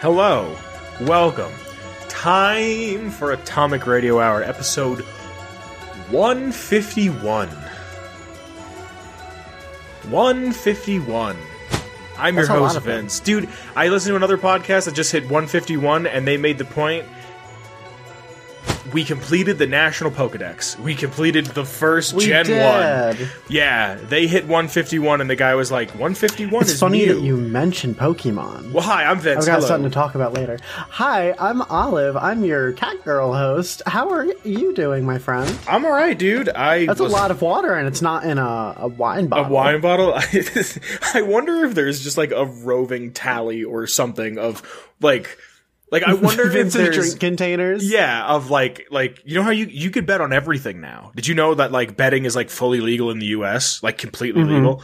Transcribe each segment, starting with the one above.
Hello, welcome. Time for Atomic Radio Hour, episode 151. 151. I'm That's your host. Vince. Dude, I listened to another podcast that just hit 151, and they made the point. We completed the National Pokedex. We completed the first We Gen did. 1. Yeah, they hit 151, and the guy was like, 151 It's is funny new. that you mentioned Pokemon. Well, hi, I'm Vince. I've got Hello. something to talk about later. Hi, I'm Olive. I'm your cat girl host. How are you doing, my friend? I'm all right, dude. I That's was- a lot of water, and it's not in a, a wine bottle. A wine bottle. I wonder if there's just like a roving tally or something of like, like I wonder if there's drink containers. yeah of like like you know how you you could bet on everything now. Did you know that like betting is like fully legal in the U.S. like completely Mm-hmm. legal.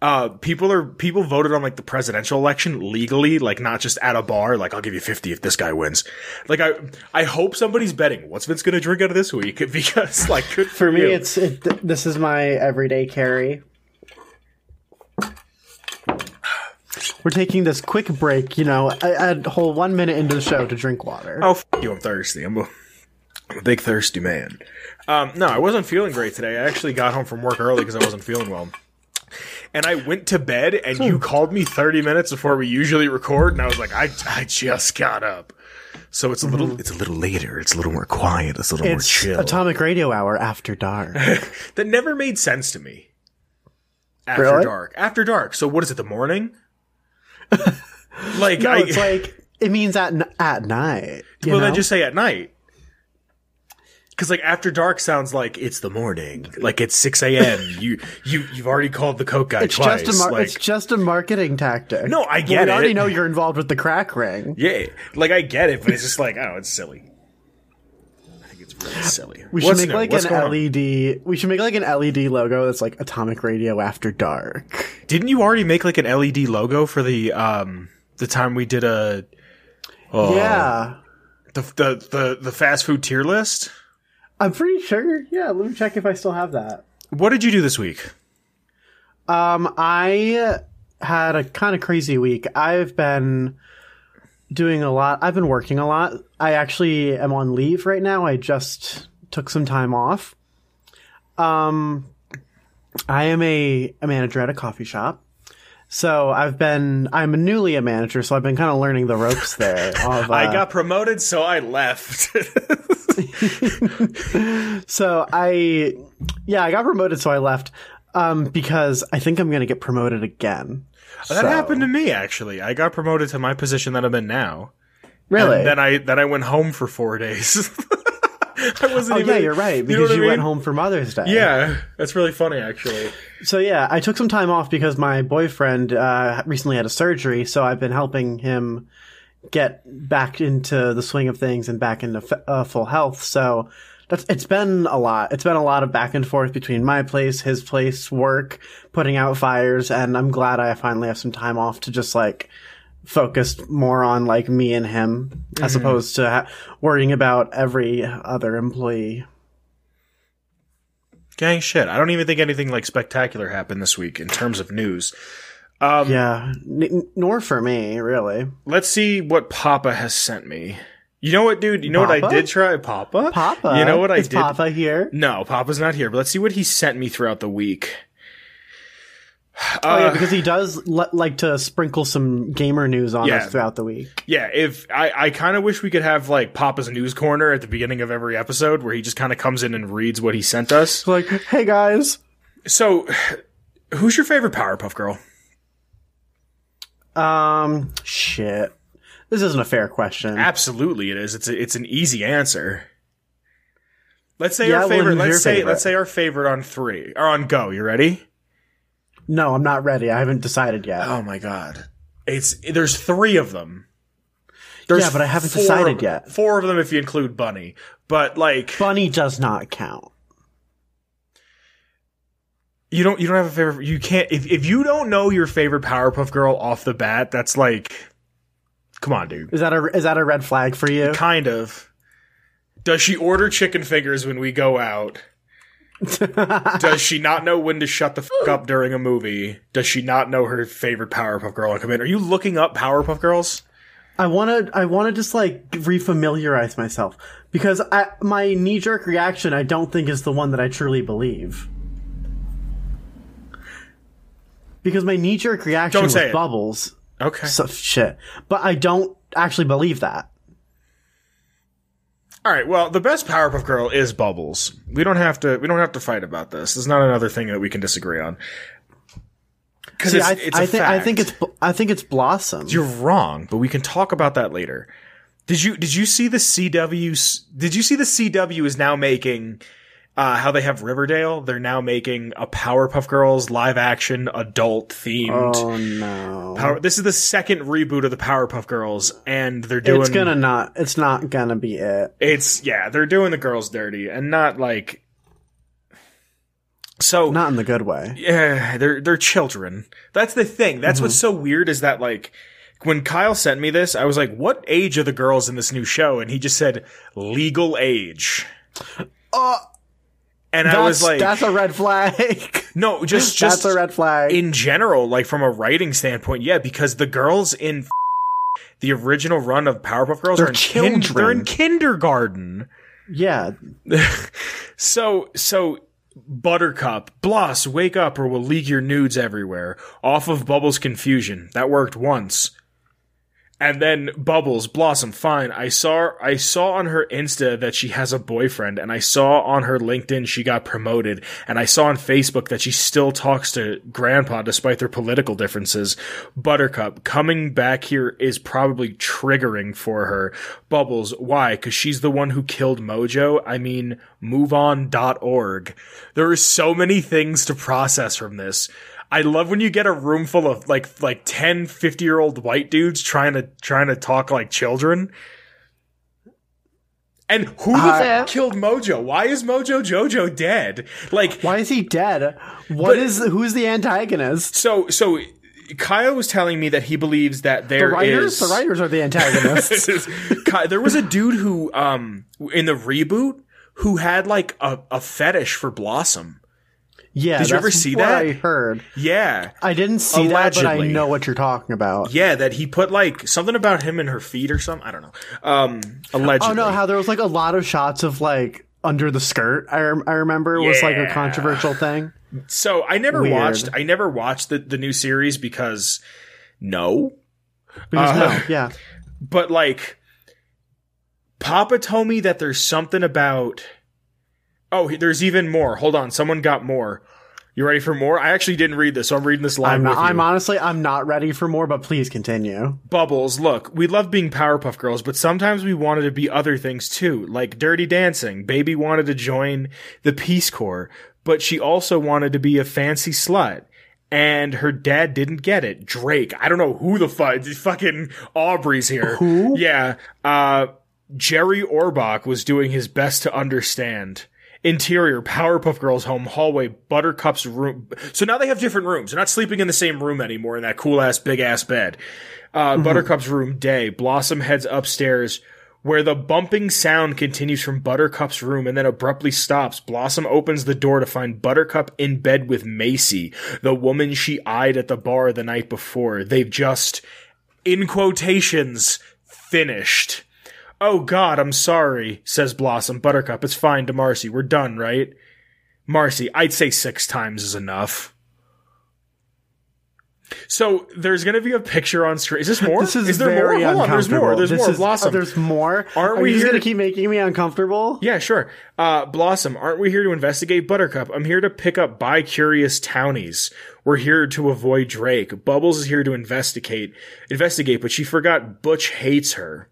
Uh, people are people voted on like the presidential election legally, like not just at a bar. Like I'll give you fifty if this guy wins. Like I I hope somebody's betting. What's Vince gonna drink out of this week? Because like good for, For me, you. it's it, th- this is my everyday carry. We're taking this quick break, you know, a, a whole one minute into the show to drink water. Oh, f- you, I'm thirsty. I'm a, I'm a big thirsty man. Um, no, I wasn't feeling great today. I actually got home from work early because I wasn't feeling well. And I went to bed, and you called me 30 minutes before we usually record, and I was like, I, I just got up. So it's a little, it's a little later. It's a little more quiet. It's a little it's more chill. Atomic Radio Hour after dark. that never made sense to me. After Really? dark. After dark. So what is it? The morning? like no, I, it's like it means at at night. Well, know? then just say at night. Because like after dark sounds like it's the morning, like it's six a.m. you you you've already called the coke guy it's twice. just a mar- like, it's just a marketing tactic. No, I get we already know you're involved with the crack ring. yeah, like I get it, but it's just like oh, it's silly. I think it's really silly. We should What's make new? like What's an going on? LED. We should make like an LED logo that's like Atomic Radio After Dark. Didn't you already make like an LED logo for the um the time we did a oh, Yeah, the, the the the fast food tier list? I'm pretty sure. Yeah, let me check if I still have that. What did you do this week? Um, I had a kind of crazy week. I've been doing a lot. I've been working a lot. I actually am on leave right now. I just took some time off. Um, I am a, a manager at a coffee shop. So I've been, I'm newly a manager, so I've been kind of learning the ropes there. Of, uh, I got promoted, so I left. So I, yeah, I got promoted, so I left. Um, because I think I'm gonna get promoted again. That So- happened to me actually. I got promoted to my position that I'm in now. Really? And then I then I went home for four days. I wasn't oh even. yeah, you're right. you know Because you, I went home for Mother's Day. Yeah, that's really funny actually. So yeah, I took some time off because my boyfriend uh, recently had a surgery, so I've been helping him get back into the swing of things and back into f- uh, full health. So that's it's been a lot. It's been a lot of back and forth between my place, his place, work, putting out fires, and I'm glad I finally have some time off to just like focus more on like me and him as opposed to ha- worrying about every other employee. Gang shit. I don't even think anything like spectacular happened this week in terms of news. Um, Yeah, n- nor for me, really. Let's see what Papa has sent me. You know what, dude? You know what I did try? Papa? Papa. You know what I Is did? Papa here? No, Papa's not here, but let's see what he sent me throughout the week. Oh yeah, Uh, because he does l- like to sprinkle some gamer news on Yeah. us throughout the week. Yeah, if I, I kind of wish we could have like Papa's news corner at the beginning of every episode where he just kind of comes in and reads what he sent us. Like, hey guys. So, who's your favorite Powerpuff Girl? Um, shit. This isn't a fair question. Absolutely, it is. It's a, it's an easy answer. Let's say Yeah, our favorite. who's let's say favorite? let's say our favorite on three or on go. You ready? No, I'm not ready. I haven't decided yet. Oh my god, it's there's three of them. There's Yeah, but I haven't four decided yet. Four of them if you include Bunny, but like Bunny does not count. you don't you don't have a favorite. You can't if if you don't know your favorite Powerpuff Girl off the bat. That's like, come on, dude. Is that a is that a red flag for you? Kind of. Does she order chicken fingers when we go out? Does she not know when to shut the fuck up during a movie? Does she not know her favorite Powerpuff Girl? Come in. Are you looking up Powerpuff Girls? I want to I want to just like refamiliarize myself because I, my knee jerk reaction I don't think is the one that I truly believe. Because my knee jerk reaction Don't was it. bubbles. Okay. So shit. But I don't actually believe that. All right. Well, the best Powerpuff Girl is Bubbles. We don't have to. We don't have to fight about this. Is not another thing that we can disagree on. Because it's, I, it's a I think I think it's I think it's Blossom. You're wrong, but we can talk about that later. Did you did you see the CW? Did you see the CW is now making uh, how they have Riverdale? They're now making a Powerpuff Girls live action adult themed. oh no. Power, this is the second reboot of the Powerpuff Girls, and they're doing it's gonna not it's not gonna be it. It's yeah, they're doing the girls dirty, and not like. So Not in the good way. yeah, they're they're children. That's the thing. That's what's so weird is that like when Kyle sent me this, I was like, "What age are the girls in this new show?" And he just said legal age. Uh, And I was like, that's a red flag. "No, just just that's a red flag. in general, like from a writing standpoint, yeah, because the girls in the original run of Powerpuff Girls They're are in kin- children. they're in kindergarten." yeah. So, so Buttercup, Bloss, wake up or we'll leak your nudes everywhere. Off of Bubbles' confusion. That worked once. And then Bubbles, Blossom, fine. I saw I saw on her Insta that she has a boyfriend, and I saw on her LinkedIn she got promoted, and I saw on Facebook that she still talks to Grandpa despite their political differences. Buttercup, coming back here is probably triggering for her. Bubbles, why? Cause she's the one who killed Mojo? I mean, moveon.org. There are so many things to process from this. I love when you get a room full of like like 10 50 year old white dudes trying to trying to talk like children. And who the Uh, fuck killed Mojo? Why is Mojo Jojo dead? Like Why is he dead? What is who's the antagonist? so so Kyle was telling me that he believes that The writers? is- The writers are the antagonists. Ki- there was a dude who um in the reboot who had like a, a fetish for Blossom. Yeah. Did you ever see that? I heard. Yeah. I didn't see that, but I know what you're talking about. Yeah, that he put like something about him and her feet or something. I don't know. Um, allegedly. Oh no, how there was like a lot of shots of like under the skirt. I, rem- I remember it was like a controversial thing. so I never Weird. watched. I never watched the the new series because no, Because Uh, no, yeah. but like Papa told me that there's something about. Oh, there's even more. Hold on, someone got more. You ready for more? I actually didn't read this, so I'm reading this live I'm not. I'm honestly I'm not ready for more, but please continue. Bubbles, look, we love being Powerpuff Girls, but sometimes we wanted to be other things too, like Dirty Dancing. Baby wanted to join the Peace Corps, but she also wanted to be a fancy slut. And her dad didn't get it. Drake. I don't know who the fuck. Fucking Aubrey's here. Who? Yeah. Uh, Jerry Orbach was doing his best to understand. Interior, Powerpuff Girls home, hallway, Buttercup's room. So now they have different rooms. They're not sleeping in the same room anymore in that cool ass big ass bed. Uh, Buttercup's room, day. Blossom heads upstairs where the bumping sound continues from Buttercup's room and then abruptly stops. Blossom opens the door to find Buttercup in bed with Macy, the woman she eyed at the bar the night before. They've just, in quotations, finished. Oh God, I'm sorry, says Blossom. Buttercup, it's fine to Marcy. We're done, right? Marcy, I'd say six times is enough. So there's gonna be a picture on screen. Is this more? This is, there very more? Hold on, there's more. There's This more. is- Blossom. oh, there's more. Aren't Are we gonna to- keep making me uncomfortable? Yeah, sure. Uh, Blossom, aren't we here to investigate Buttercup? I'm here to pick up bi-curious townies. We're here to avoid Drake. Bubbles is here to investigate, investigate, but she forgot Butch hates her.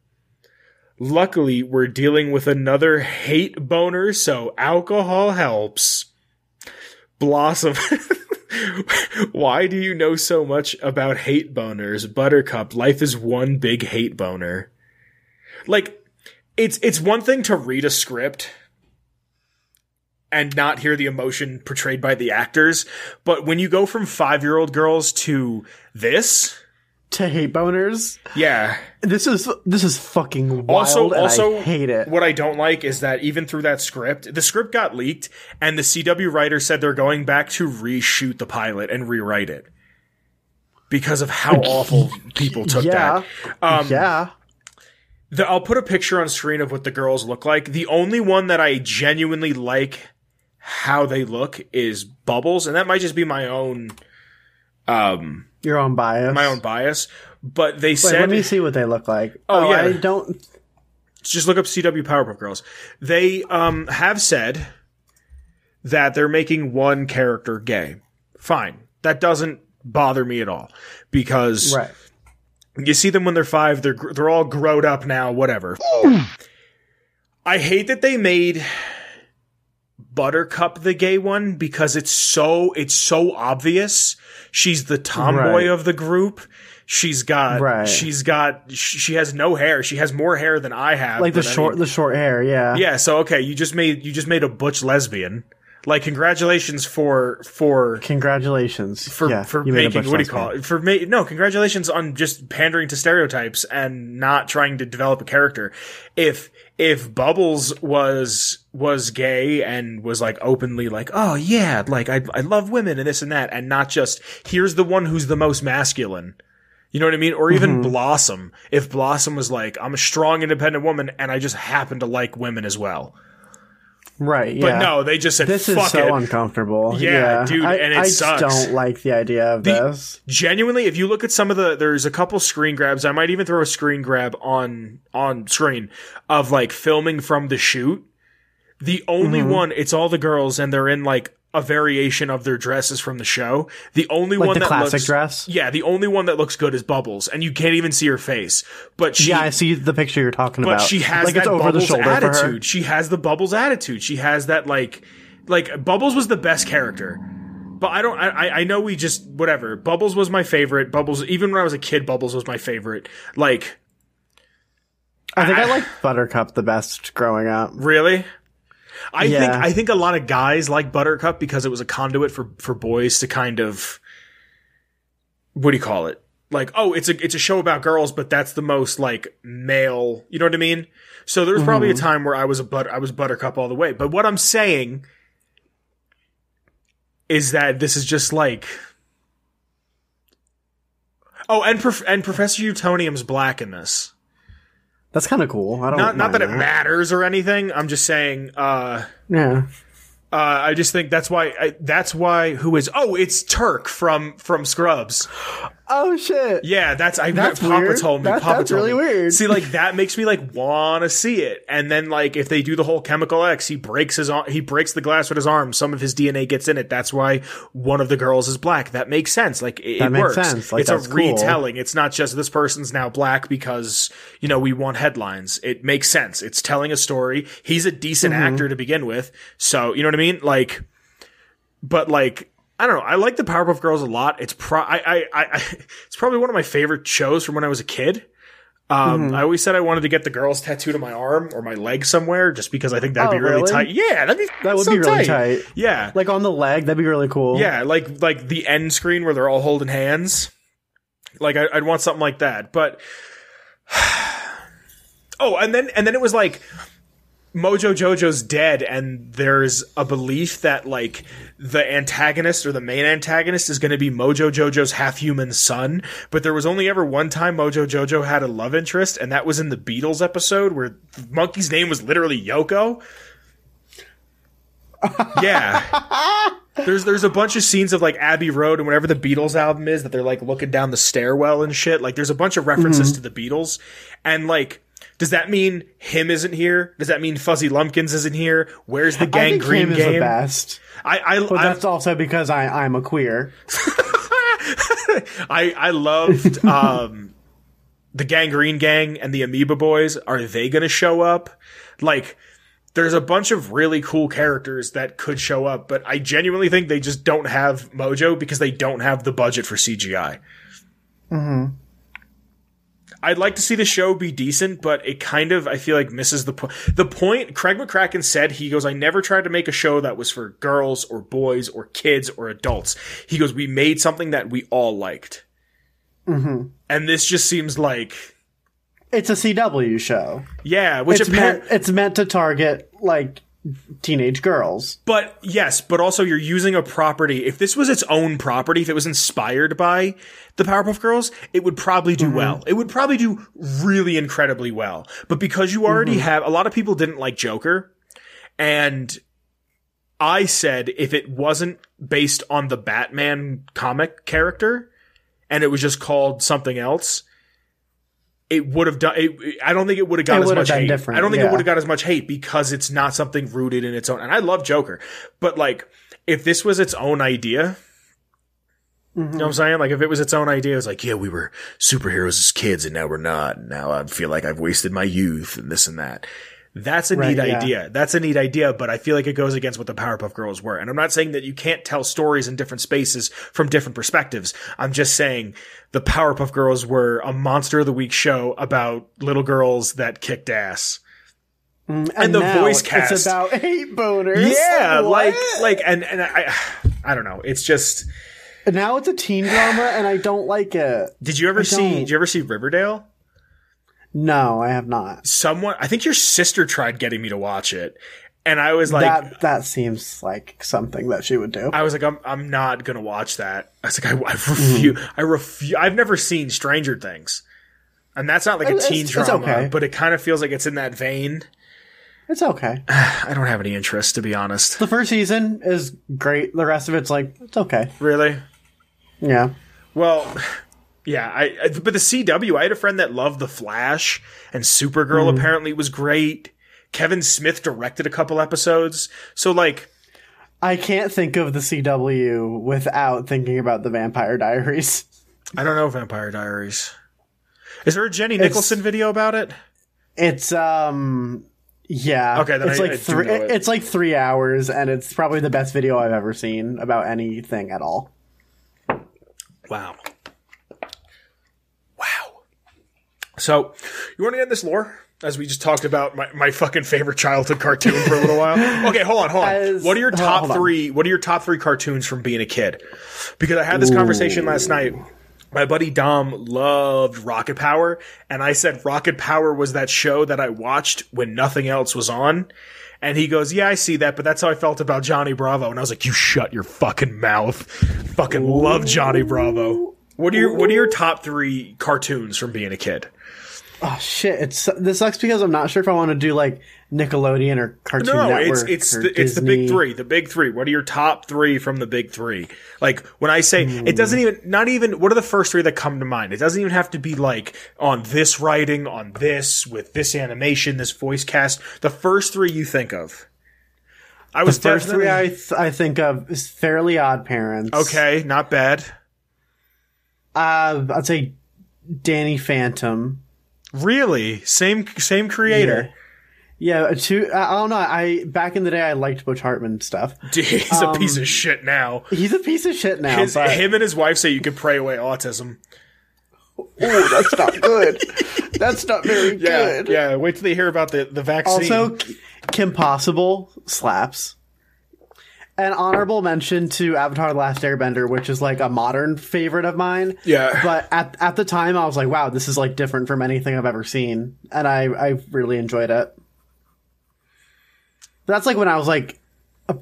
Luckily, we're dealing with another hate boner, so alcohol helps. Blossom. Why do you know so much about hate boners? Buttercup, life is one big hate boner. Like, it's it's one thing to read a script and not hear the emotion portrayed by the actors, but when you go from 5-year-old girls to this, To hate boners. yeah. This is this is fucking wild. Also and also I hate it. What I don't like is that even through that script, the script got leaked and the CW writer said they're going back to reshoot the pilot and rewrite it. because of how awful people took yeah, that. Um, yeah. the, I'll put a picture on screen of what the girls look like. The only one that I genuinely like how they look is Bubbles, and that might just be my own um Your own bias. my own bias. But they Wait, said let me see what they look like. Oh, yeah. I don't. just look up CW Powerpuff Girls. They um have said that they're making one character gay. Fine. That doesn't bother me at all because Right. you see them when they're 5, they're they're all growed up now, whatever. I hate that they made Buttercup the gay one because it's so it's so obvious. She's the tomboy Right. of the group. She's got Right. she's got she has no hair. She has more hair than I have. Like the but I short, mean- the short hair. Yeah. yeah, so okay, you just made you just made a butch lesbian. Like congratulations for for Congratulations. for yeah, for making what do you call it? For ma- no, congratulations on just pandering to stereotypes and not trying to develop a character. If if Bubbles was was gay and was like openly like, oh yeah, like I I love women and this and that, and not just here's the one who's the most masculine. You know what I mean? Or even Mm-hmm. Blossom. If Blossom was like, I'm a strong, independent woman, and I just happen to like women as well. Right. Yeah. But no, they just said, This fuck is so it. uncomfortable. Yeah, dude, I, and it I sucks. just don't like the idea of The- this. genuinely if you look at some of the there's a couple screen grabs i might even throw a screen grab on on screen of like filming from the shoot the only Mm-hmm. one it's all the girls and they're in like a variation of their dresses from the show the only Like one the that classic looks dress. yeah the only one that looks good is bubbles and you can't even see her face but she yeah, I see the picture you're talking but about. she has like that it's over the bubbles shoulder attitude she has the bubbles attitude she has that like like bubbles was the best character but I don't. I I- I know we just whatever. Bubbles was my favorite. Bubbles, even when I was a kid, Bubbles was my favorite. Like I think I, I- liked Buttercup the best growing up. really, I Yeah. think I think a lot of guys like Buttercup because it was a conduit for for boys to kind of what do you call it? Like, oh, it's a it's a show about girls, but that's the most like male. You know what I mean? So there was probably Mm-hmm. a time where I was a but I was Buttercup all the way. But what I'm saying is that this is just like. Oh, and Prof- and Professor Utonium's black in this. That's kind of cool. I don't Not not mind that it matters or anything. I'm just saying. uh Yeah. uh, I just think that's why. I, that's why. Who is? Oh, it's Turk from from Scrubs. Oh shit. Yeah, that's. I That's Papa weird. told me. That- Papa that's told really me. weird. See, like that makes me like want to see it. And then like if they do the whole chemical X, he breaks his ar- he breaks the glass with his arm. Some of his DNA gets in it. That's why one of the girls is black. That makes sense. Like it, That it makes works. sense. Like, it's a that's cool. retelling. It's not just this person's now black because you know we want headlines. It makes sense. It's telling a story. He's a decent Mm-hmm. actor to begin with. So you know what I mean? Like but like I don't know. I like the Powerpuff Girls a lot. It's pro. I, I, I, it's probably one of my favorite shows from when I was a kid. Um, Mm-hmm. I always said I wanted to get the girls tattooed on my arm or my leg somewhere, just because I think that'd Oh, be really, really? tight. Yeah, that'd be That would so be really tight. Yeah, Like on the leg, that'd be really cool. yeah, like like the end screen where they're all holding hands. Like I, I'd want something like that, but oh, and then and then it was like Mojo Jojo's dead, and there's a belief that like the antagonist or the main antagonist is going to be Mojo Jojo's half human son. But there was only ever one time Mojo Jojo had a love interest, and that was in the Beatles episode where the monkey's name was literally Yoko. Yeah. There's there's a bunch of scenes of like Abbey Road and whatever the Beatles album is that they're like looking down the stairwell and shit. Like there's a bunch of references mm-hmm. to the Beatles. And like does that mean him isn't here? Does that mean Fuzzy Lumpkins isn't here? Where's the Gang think Green him is the best. I I But I, that's also because I, I'm a queer. I I loved um the Gangrene Gang and the Amoeba Boys. Are they going to show up? Like there's a bunch of really cool characters that could show up, but I genuinely think they just don't have mojo because they don't have the budget for CGI. Mm-hmm. I'd like to see the show be decent, but it kind of I feel like misses the point. The point Craig McCracken said he goes, "I never tried to make a show that was for girls or boys or kids or adults." He goes, "We made something that we all liked," mm-hmm. and this just seems like It's a CW show. yeah, which It's appar- meant it's meant to target like teenage girls. But yes, but also you're using a property. If this was its own property, if it was inspired by the Powerpuff Girls, it would probably do mm-hmm. well. It would probably do really incredibly well. But because you already mm-hmm. have, a lot of people didn't like Joker. And I said if it wasn't based on the Batman comic character and it was just called something else, it would have done. It, I don't think it would have got It as much hate. different, I don't think it would have got as much hate because it's not something rooted in its own. And I love Joker, but like if this was its own idea. You know what I'm saying? Like if it was its own idea, it's like, yeah, we were superheroes as kids and now we're not. And now I feel like I've wasted my youth and this and that. That's a Right, neat yeah. idea. That's a neat idea, but I feel like it goes against what the Powerpuff Girls were. And I'm not saying that you can't tell stories in different spaces from different perspectives. I'm just saying the Powerpuff Girls were a Monster of the Week show about little girls that kicked ass. Mm, and, the now voice cast. It's about eight boners. Yeah, like, What? like, and, and I, I don't know. It's just, now it's a teen drama, and I don't like it. did you ever I see, don't. did you ever see Riverdale? No, I have not. Someone, I think your sister tried getting me to watch it. And I was like, that that seems like something that she would do. I was like, I'm, I'm not gonna watch that. I was like, I, I mm-hmm. refuse. I refuse. I've never seen Stranger Things, and that's not like a It's- teen it's drama, okay. but it kind of feels like it's in that vein. It's okay. I don't have any interest, to be honest. The first season is great. The rest of it's like it's okay. Really? Yeah. Well, yeah. I, I but the CW. I had a friend that loved the Flash, and Supergirl Mm-hmm. apparently was great. Kevin Smith directed a couple episodes, so like, I can't think of the CW without thinking about the Vampire Diaries. I don't know Vampire Diaries. Is there a Jenny Nicholson video about it? It's um yeah. Okay, then it's I- like I three it. it's like 3 hours and it's probably the best video I've ever seen about anything at all. Wow. So, you want to get this lore? As we just talked about my, my fucking favorite childhood cartoon for a little while. Okay, hold on, hold on. As- what are your top on. three? What are your top three cartoons from being a kid? Because I had this conversation last night. My buddy Dom loved Rocket Power, and I said Rocket Power was that show that I watched when nothing else was on. And he goes, "Yeah, I see that, but that's how I felt about Johnny Bravo." And I was like, "You shut your fucking mouth." Fucking love Johnny Bravo. What are your What are your top three cartoons from being a kid? Oh shit, it's this sucks because I'm not sure if I want to do like Nickelodeon or Cartoon Network. No, Network. it's it's the, it's the big three. The big three. What are your top three from the big three? Like when I say it doesn't even not even what are the first three that come to mind? It doesn't even have to be like on this writing, on this with this animation, this voice cast. The first three you think of. I was First three I th- I think of is Fairly Odd Parents. okay, not bad. Uh, I'd say Danny Phantom. Really, same same creator. Yeah, two. I I don't know. I back in the day I liked Butch Hartman stuff. Dude, he's a piece of um, shit now. He's a piece of shit now. His, but him and his wife say you can pray away autism. Oh, that's not good. that's not very Yeah, good. yeah. Wait till they hear about the the vaccine. Also, Kim Possible slaps. An honorable mention to Avatar: The Last Airbender, which is like a modern favorite of mine. Yeah. But at at the time, I was like, "Wow, this is like different from anything I've ever seen," and I I really enjoyed it. That's like when I was like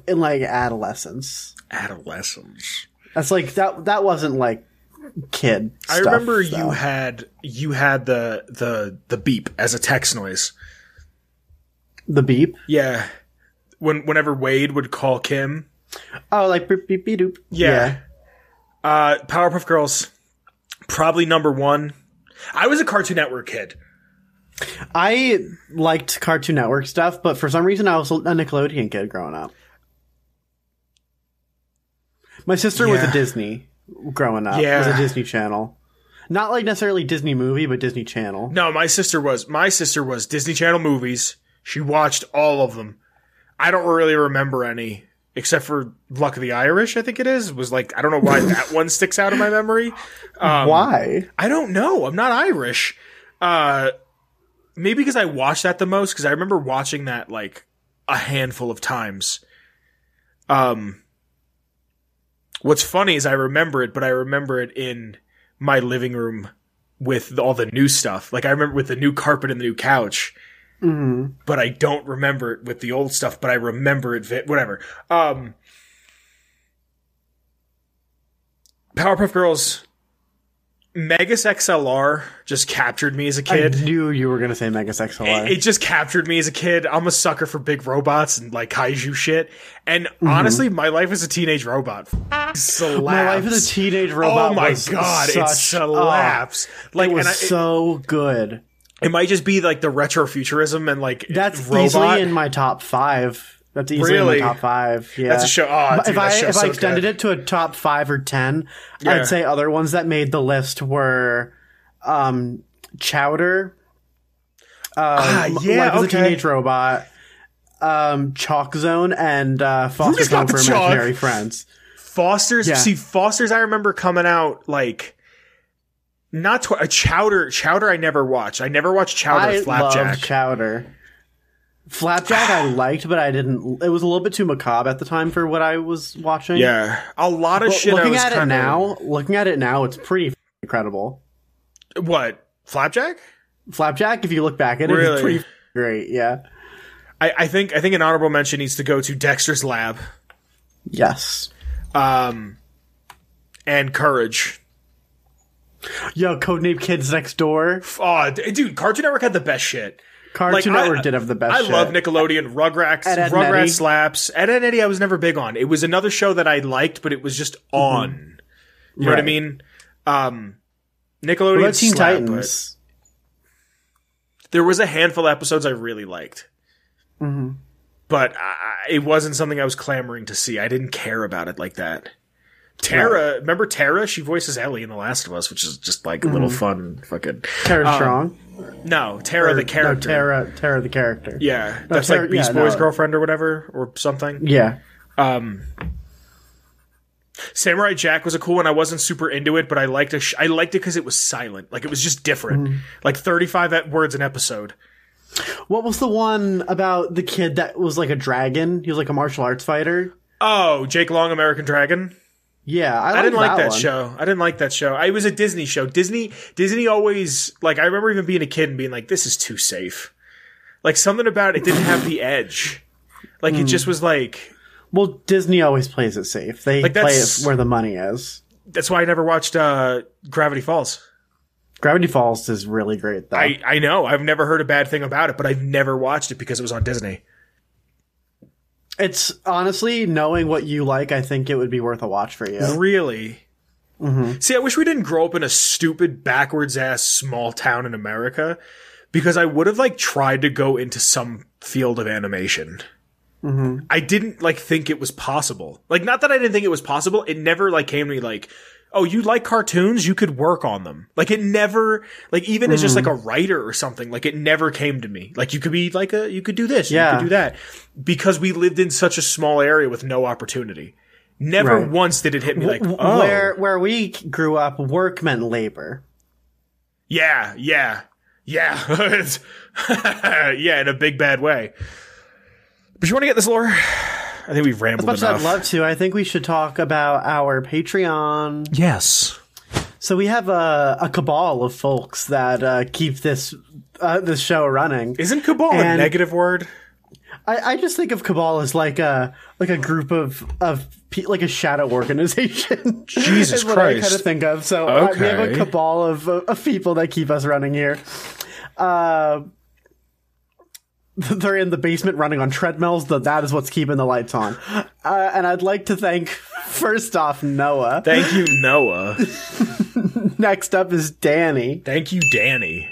in like adolescence. adolescence. That's like that. That wasn't like kid. I stuff, remember though. you had you had the the the beep as a text noise. the beep. Yeah. When whenever Wade would call Kim. Oh, like beep beep beep doop. Yeah. Uh Powerpuff Girls probably number 1. I was a Cartoon Network kid. I liked Cartoon Network stuff, but for some reason I was a Nickelodeon kid growing up. My sister was a Disney growing up. Yeah. was a Disney Channel. Not like necessarily Disney movie, but Disney Channel. No, my sister was my sister was Disney Channel movies. She watched all of them. I don't really remember any except for Luck of the Irish, I think it is. Was like I don't know why that one sticks out of my memory. Um, Why? I don't know. I'm not Irish. Uh, maybe because I watched that the most. Because I remember watching that like a handful of times. Um, what's funny is I remember it, but I remember it in my living room with all the new stuff. Like I remember with the new carpet and the new couch. But I don't remember it with the old stuff. But I remember it. Vi- whatever. Um, Powerpuff Girls, Megas XLR just captured me as a kid. I knew you were gonna say Megas XLR. It, it just captured me as a kid. I'm a sucker for big robots and like kaiju shit. And honestly, my life as a teenage robot slaps. Mm-hmm. My life as a teenage robot. Oh my god, it such- slaps. like, It was and I, it, so good. It might just be like the retro futurism and like That's robot. easily in my top five. That's easily Really? in my top five. Yeah, That's a show- oh, dude, if I if I extended good. it to a top five or ten, Yeah. I'd say other ones that made the list were um, Chowder. Ah, um, yeah, Life as a. Teenage Robot. Um, Chalk Zone and uh, Foster Home for. Imaginary Friends. Foster's. Yeah. See, Foster's. I remember coming out like. Not tw- a chowder. Chowder. I never watched. I never watched Chowder. I Flapjack. loved Chowder. Flapjack I liked, but I didn't. It was a little bit too macabre at the time for what I was watching. yeah, a lot of But shit. I looking was at it kinda- now, looking at it now, it's pretty incredible. What Flapjack? Flapjack, if you look back at it, Really? it's pretty great. Yeah. I, I think I think an honorable mention needs to go to Dexter's Lab, Yes. um, and Courage. Yo, Codename Kids Next Door. Oh, dude, Cartoon Network had the best shit. Cartoon Like, I- Network did have the best. I shit. love Nickelodeon, Rugrats, Ed, Ed, Rugrats slaps. Edd n Eddy, I was never big on. It was another show that I liked, but it was just on. You know what I mean? Um, Nickelodeon Teen slap, Titans? there was a handful of episodes I really liked. Mm-hmm. But I, I- it wasn't something I was clamoring to see. I didn't care about it like that. Tara, remember Tara? She voices Ellie in The Last of Us, which is just like a Mm-hmm. little fun fucking. Tara Strong. No, Tara Or- the character. No, Tara, Tara the character. Yeah, that's Tara- like Beast yeah, Boy's no. girlfriend or whatever, or something. Yeah. Um, Samurai Jack was a cool one. I wasn't super into it, but I liked it. I liked it because it was silent. Like it was just different. Mm-hmm. Like thirty-five e- words an episode. What was the one about the kid that was like a dragon? He was like a martial arts fighter. Oh, Jake Long, American Dragon. Yeah, I, I didn't like that one. show. I didn't like that show. I it was a Disney show. Disney Disney always like I remember even being a kid and being like, this is too safe. Like something about it didn't have the edge. Like Hmm. it just was like Well, Disney always plays it safe. They Like, play it where the money is. that's why I never watched uh Gravity Falls. Gravity Falls is really great though. I, I know. I've never heard a bad thing about it, but I've never watched it because it was on Disney. It's honestly knowing what you like. I think it would be worth a watch for you. Really? Mm-hmm. See, I wish we didn't grow up in a stupid, backwards ass small town in America because I would have like tried to go into some field of animation. Mm-hmm. I didn't like think it was possible. Like, not that I didn't think it was possible. It never like came to me like, oh, you like cartoons? You could work on them. Like, it never, like, even as just like a Mm-hmm. writer or something, like, it never came to me. Like, you could be like a, you could do this, Yeah. you could do that. Because we lived in such a small area with no opportunity. Never Right. once did it hit me like, oh, Where where we grew up, work meant labor. yeah, yeah, yeah. Yeah, in a big bad way. But you want to get this lore? I think we've rambled As much as. I'd love to, I think we should talk about our Patreon. yes. So we have a, a cabal of folks that uh, keep this uh, this show running. Isn't cabal a negative word? I, I just think of cabal as like a like a group of of pe- like a shadow organization. Jesus is what I Christ. kind of think of. So uh, we have a cabal of of people that keep us running here. Uh, they're in the basement running on treadmills. That that is what's keeping the lights on. Uh, and I'd like to thank first off Noah. Thank you, Noah. Next up is Danny. Thank you, Danny.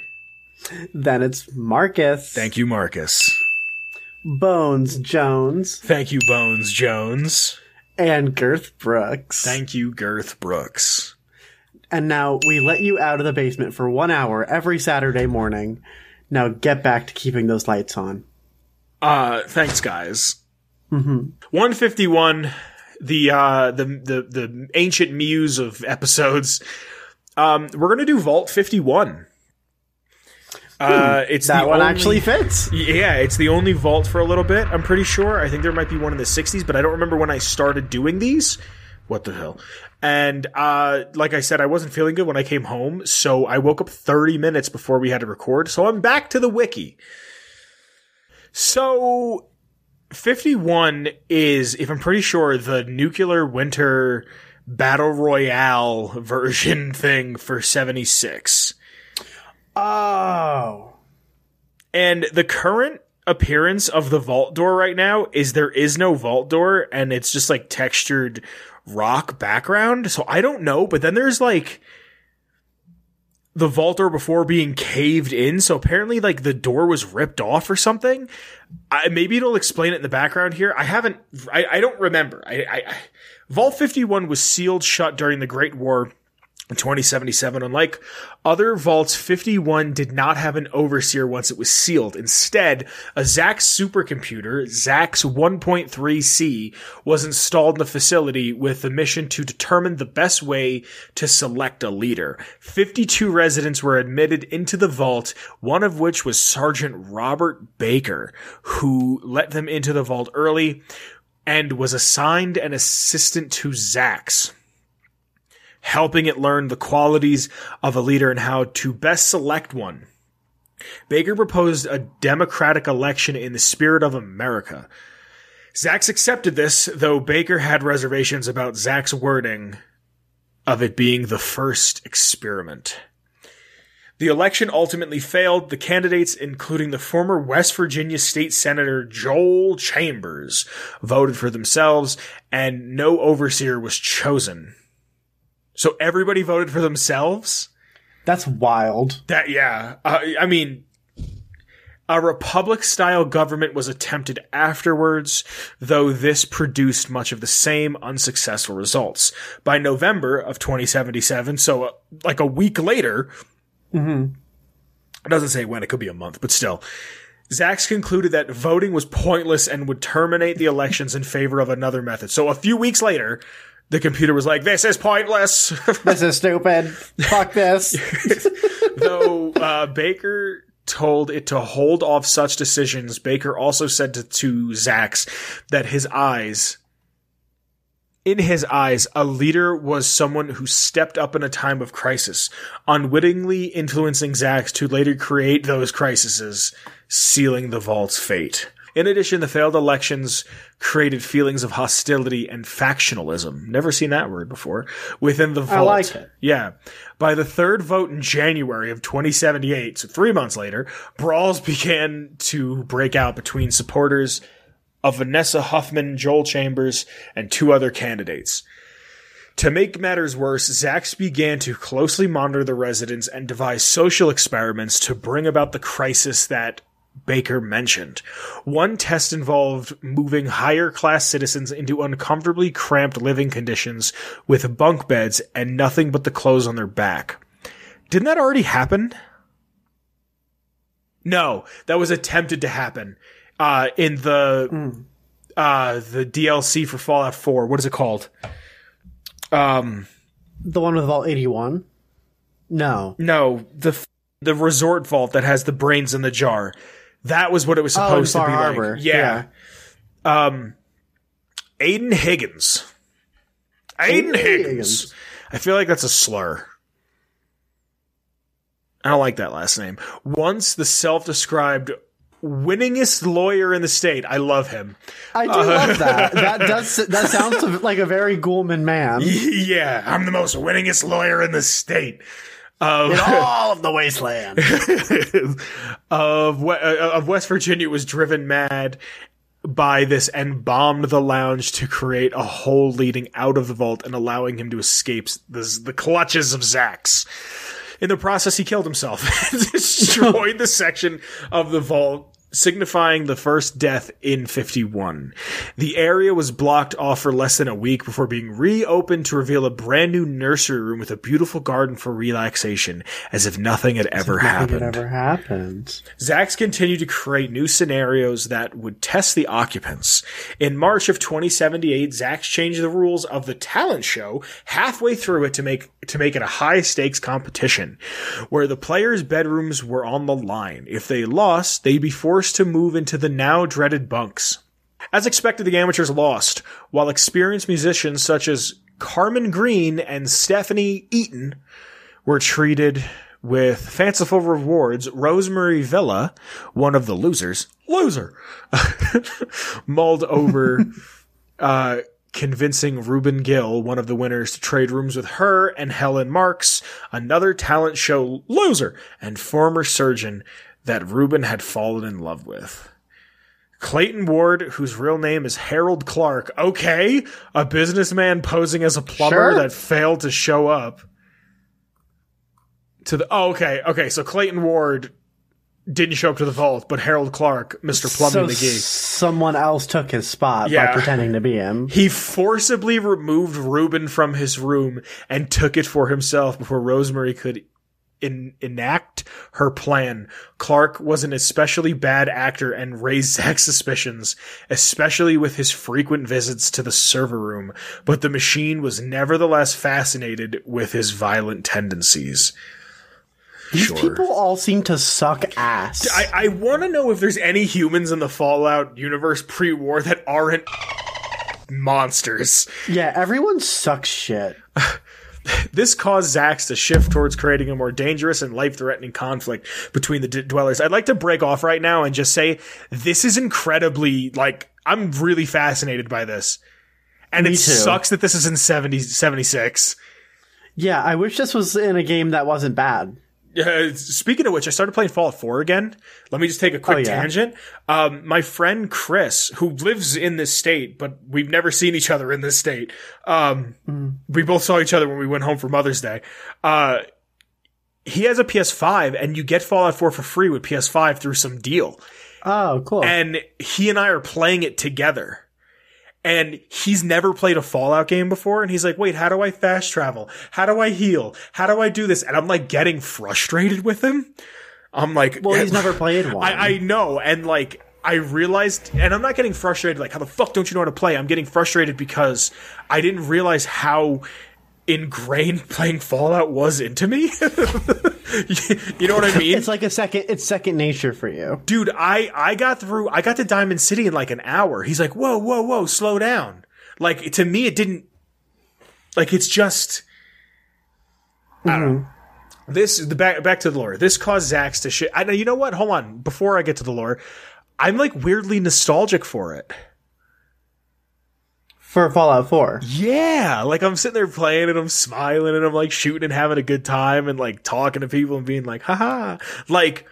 Then it's Marcus. Thank you, Marcus. Bones Jones Thank you, Bones Jones. and Girth Brooks. Thank you, Girth Brooks. And now we let you out of the basement for one hour every Saturday morning. Now get back to keeping those lights on. Uh, thanks, guys. Mm-hmm. 151, the, uh, the, the, the ancient muse of episodes. Um, we're gonna do Vault 51. Uh, it's That one only- actually fits. Yeah, it's the only vault for a little bit. I'm pretty sure. I think there might be one in the 60s, but I don't remember when I started doing these. What the hell? And uh, like I said, I wasn't feeling good when I came home, so I woke up 30 minutes before we had to record. So I'm back to the wiki. So 51 is, if I'm pretty sure, the nuclear winter battle royale version thing for 76. Oh. And the current appearance of the vault door right now is there is no vault door and it's just like textured rock background. So I don't know, but then there's like the vault door before being caved in. So apparently like the door was ripped off or something. I, maybe it'll explain it in the background here. I haven't, I, I don't remember. I, I, Vault 51 was sealed shut during the Great War 2077. Unlike other vaults, 51 did not have an overseer once it was sealed. Instead, a ZAX supercomputer, ZAX 1.3C, was installed in the facility with the mission to determine the best way to select a leader. 52 residents were admitted into the vault, one of which was Sergeant Robert Baker, who let them into the vault early and was assigned an assistant to ZAX helping it learn the qualities of a leader and how to best select one. Baker proposed a democratic election in the spirit of America. Zax accepted this, though Baker had reservations about Zax's wording of it being the first experiment. The election ultimately failed. The candidates, including the former West Virginia State Senator Joel Chambers, voted for themselves, and no overseer was chosen. So everybody voted for themselves. That's wild. That yeah, uh, I mean, a republic-style government was attempted afterwards, though this produced much of the same unsuccessful results. By November of 2077, so uh, like a week later, Mm-hmm. it doesn't say when, it could be a month, but still. Zax concluded that voting was pointless and would terminate the elections in favor of another method. So a few weeks later, the computer was like, this is pointless. This is stupid. Fuck this. Though uh, Baker told it to hold off such decisions, Baker also said to, to Zax that his eyes, in his eyes, a leader was someone who stepped up in a time of crisis, unwittingly influencing Zax to later create those crises, sealing the vault's fate. In addition, the failed elections created feelings of hostility and factionalism. Never seen that word before. Within the vault. like it. Yeah. By the third vote in January of 2078, so three months later, brawls began to break out between supporters of Vanessa Huffman, Joel Chambers, and two other candidates. To make matters worse, Zax began to closely monitor the residents and devise social experiments to bring about the crisis that Baker mentioned. One test involved moving higher class citizens into uncomfortably cramped living conditions with bunk beds and nothing but the clothes on their back. Didn't that already happen? No, that was attempted to happen. Uh, in the, uh, the DLC for Fallout 4. What is it called? Um, The one with Vault 81? No. no, the, the resort vault that has the brains in the jar. That was what it was Oh, supposed to Far be Harbor. like. Yeah. Um, Aiden Higgins. Aiden Aiden Higgins. Higgins. I feel like that's a slur. I don't like that last name. Once the self-described winningest lawyer in the state. I love him. I do Uh, love that. That does that sounds like a very Ghoulman man. yeah, I'm the most winningest lawyer in the state. Of, In all of the wasteland. of uh, of West Virginia was driven mad by this and bombed the lounge to create a hole leading out of the vault and allowing him to escape the, the clutches of Zax. In the process, he killed himself and destroyed the section of the vault signifying the first death in 51. The area was blocked off for less than a week before being reopened to reveal a brand new nursery room with a beautiful garden for relaxation, as if nothing had ever Nothing happened. had ever happened. Zax continued to create new scenarios that would test the occupants. In March of 2078, Zax changed the rules of the talent show halfway through it to make to make it a high stakes competition, where the players' bedrooms were on the line. If they lost, they'd be forced to move into the now dreaded bunks. As expected, the amateurs lost, while experienced musicians such as Carmen Green and Stephanie Eaton were treated with fanciful rewards, Rosemary Villa, one of the losers, loser, mulled over, uh, convincing Ruben Gill, one of the winners, to trade rooms with her and Helen Marks, another talent show loser and former surgeon that Ruben had fallen in love with. Clayton Ward, whose real name is Harold Clark. Okay, a businessman posing as a plumber Sure. that failed to show up. To the oh, okay, okay. So Clayton Ward didn't show up to the vault, but Harold Clark, Mister Plumbing so McGee, someone else took his spot Yeah. by pretending to be him. he forcibly removed Ruben from his room and took it for himself before Rosemary could in, enact her plan. Clark was an especially bad actor and raised Zax's suspicions, especially with his frequent visits to the server room, but the machine was nevertheless fascinated with his violent tendencies. These Sure. people all seem to suck ass. I, I want to know if there's any humans in the Fallout universe pre-war that aren't monsters. yeah, everyone sucks shit. This caused Zax to shift towards creating a more dangerous and life-threatening conflict between the d- dwellers. I'd like to break off right now and just say this is incredibly like I'm really fascinated by this. And Me it too. sucks that this is in 70, 76. Yeah, I wish this was in a game that wasn't bad. Uh, speaking of which, I started playing Fallout 4 again. Let me just take a quick Oh, yeah? tangent. Um, my friend Chris, who lives in this state, but we've never seen each other in this state. Um, we both saw each other when we went home for Mother's Day. Uh, he has a PS5 and you get Fallout 4 for free with PS5 through some deal. Oh, cool. And he and I are playing it together. And he's never played a Fallout game before. And he's like, wait, how do I fast travel? How do I heal? How do I do this? And I'm like getting frustrated with him. I'm like, well, he's never played one. I, I know. And like, I realized, and I'm not getting frustrated, like, how the fuck don't you know how to play? I'm getting frustrated because I didn't realize how ingrained playing Fallout was into me. you know what I mean? it's like a second. It's second nature for you. dude i i got through i got to diamond city in like an hour he's like whoa whoa whoa slow down like to me it didn't like it's just i don't mm-hmm. know this the back back to the lore this caused zax to shit i know you know what hold on before i get to the lore i'm like weirdly nostalgic for it For Fallout 4. yeah like i'm sitting there playing and i'm smiling and i'm like shooting and having a good time and like talking to people and being like haha like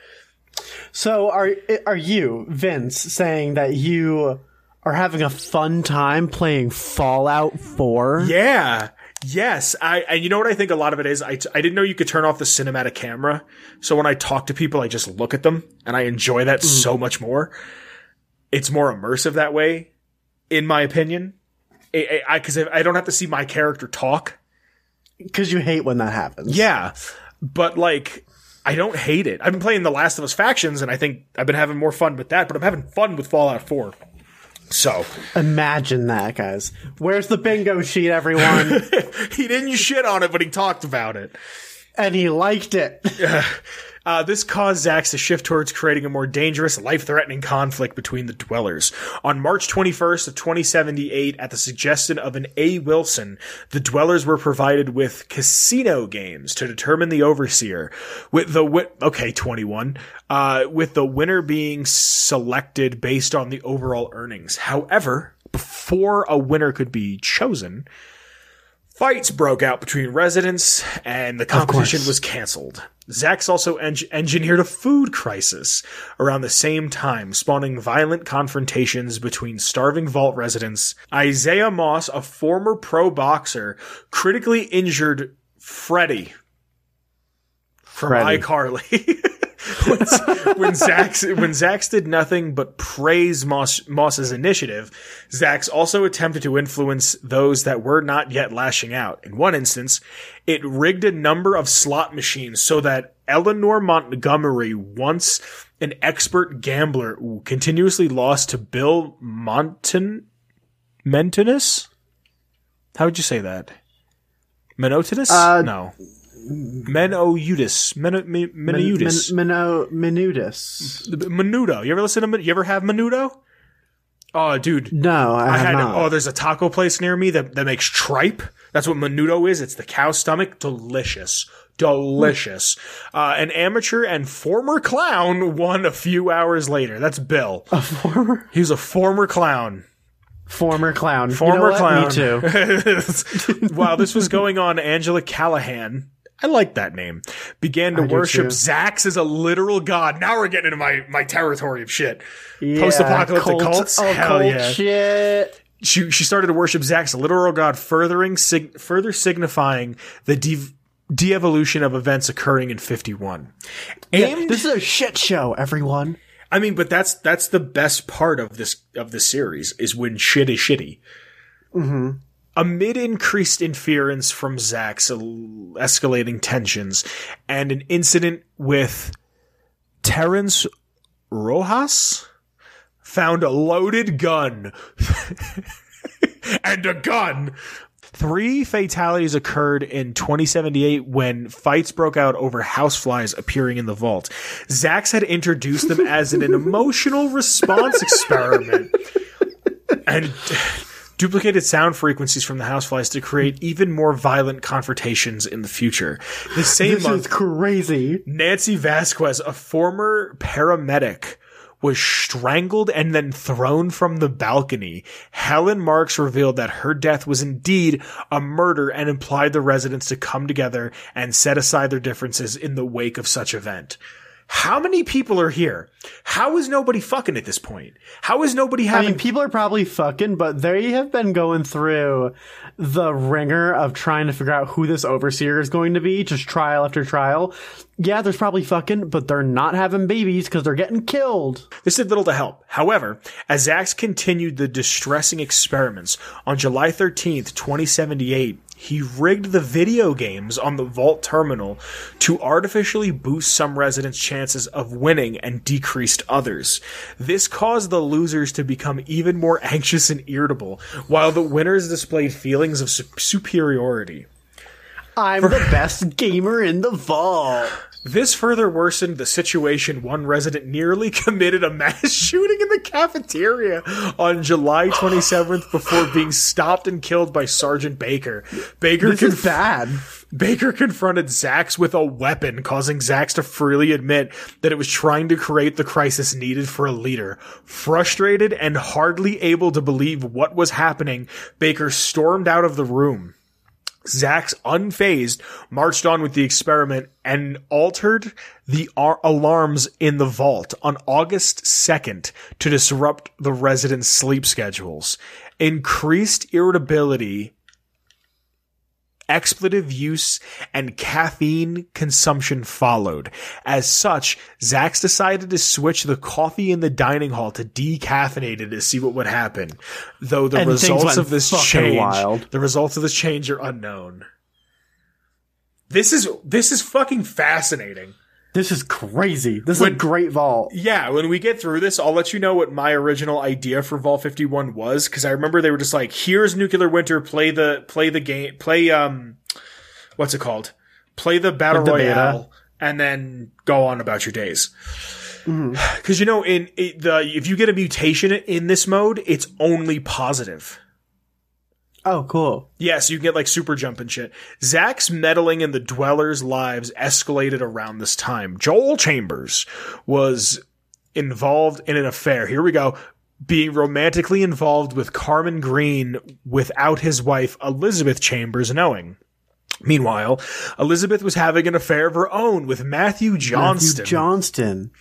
So are are you, Vince, saying that you are having a fun time playing Fallout 4? Yeah. Yes. I, and you know what I think a lot of it is? I, I didn't know you could turn off the cinematic camera. So when I talk to people, I just look at them and I enjoy that mm. so much more. It's more immersive that way, in my opinion. I, I, cause I, I don't have to see my character talk. Because you hate when that happens. Yeah. But like, I don't hate it. I've been playing The Last of Us Factions and I think I've been having more fun with that, but I'm having fun with Fallout 4. So, Imagine that, guys. Where's the bingo sheet, everyone? he didn't shit on it, but he talked about it. and he liked it. Uh, this caused Zax to shift towards creating a more dangerous, life-threatening conflict between the dwellers. On March 21st of 2078, at the suggestion of an A. Wilson, the dwellers were provided with casino games to determine the overseer. With the wi- okay 21, uh, with the winner being selected based on the overall earnings. However, before a winner could be chosen, Fights broke out between residents, and the competition was canceled. Zax also eng- engineered a food crisis around the same time, spawning violent confrontations between starving vault residents. Isaiah Moss, a former pro boxer, critically injured Freddy from Freddy. iCarly. when, when Zax when Zax did nothing but praise Moss, Moss's initiative, Zax also attempted to influence those that were not yet lashing out. In one instance, it rigged a number of slot machines so that Eleanor Montgomery, once an expert gambler, continuously lost to Bill Montan Mentinus. How would you say that? Menotinus? Uh, no. Menoutis. Men- Men- Menoutis. Men- Meno- Menudis. Menudo. You ever listen to? Men- You ever have Menudo? Oh, dude. No, I, I have had. not. Oh, there's a taco place near me that that makes tripe. That's what Menudo is. It's the cow stomach. Delicious. delicious. Uh, an amateur and former clown won a few hours later. That's Bill. A former He was a former clown. former clown. You Former know what? clown. Me too. While this was going on, Angela Callahan, I like that name, began to I worship. Zax as a literal god. Now we're getting into my, my territory of shit. Yeah, Post-apocalyptic cult- cults? Oh, Hell cult yeah. shit. She, she started to worship Zax, a literal god, furthering sig- further signifying the de- de-evolution of events occurring in 51. Aimed This is a shit show, everyone. I mean, but that's that's the best part of this of this series is when shit is shitty. Mm-hmm. Amid increased interference from Zax, escalating tensions, and an incident with Terrence Rojas found a loaded gun and a gun. Three fatalities occurred in 2078 when fights broke out over houseflies appearing in the vault. Zax had introduced them as an, an emotional response experiment and duplicated sound frequencies from the houseflies to create even more violent confrontations in the future. The same This month, is crazy. Nancy Vasquez, a former paramedic, was strangled and then thrown from the balcony. Helen Marks revealed that her death was indeed a murder and implied the residents to come together and set aside their differences in the wake of such event. How many people are here? How is nobody fucking at this point? How is nobody I having mean, people are probably fucking, but they have been going through the ringer of trying to figure out who this overseer is going to be, just trial after trial. Yeah, there's probably fucking, but they're not having babies because they're getting killed. This did little to help. However, as Zax continued the distressing experiments, on July 13th, 2078, he rigged the video games on the Vault terminal to artificially boost some residents' chances of winning and decreased others. This caused the losers to become even more anxious and irritable, while the winners displayed feelings of su- superiority. I'm the best gamer in the vault. This further worsened the situation. One resident nearly committed a mass shooting in the cafeteria on July 27th before being stopped and killed by Sergeant Baker. Baker, This is conf- bad. Baker confronted Zax with a weapon, causing Zax to freely admit that it was trying to create the crisis needed for a leader. Frustrated and hardly able to believe what was happening, Baker stormed out of the room. Zax, unfazed, marched on with the experiment and altered the ar- alarms in the vault on August 2nd to disrupt the residents' sleep schedules. Increased irritability expletive use and caffeine consumption followed. As such, Zax decided to switch the coffee in the dining hall to decaffeinated to see what would happen. Though the And results of this change, wild. the results of this change are unknown. This is this is fucking fascinating. This is crazy. This is a great vault. Yeah, when we get through this, I'll let you know what my original idea for Vault 51 was because I remember they were just like, "Here's Nuclear Winter, play the play the game, play um, what's it called? Play the battle The beta. royale, and then go on about your days." Because you know, in it, the if you get a mutation in this mode, it's only positive. Oh, cool. Yes, you can get like super jump and shit. Zax's meddling in the dwellers' lives escalated around this time. Joel Chambers was involved in an affair. Here we go. Being romantically involved with Carmen Green without his wife Elizabeth Chambers knowing. Meanwhile, Elizabeth was having an affair of her own with Matthew Johnston, Matthew Johnston.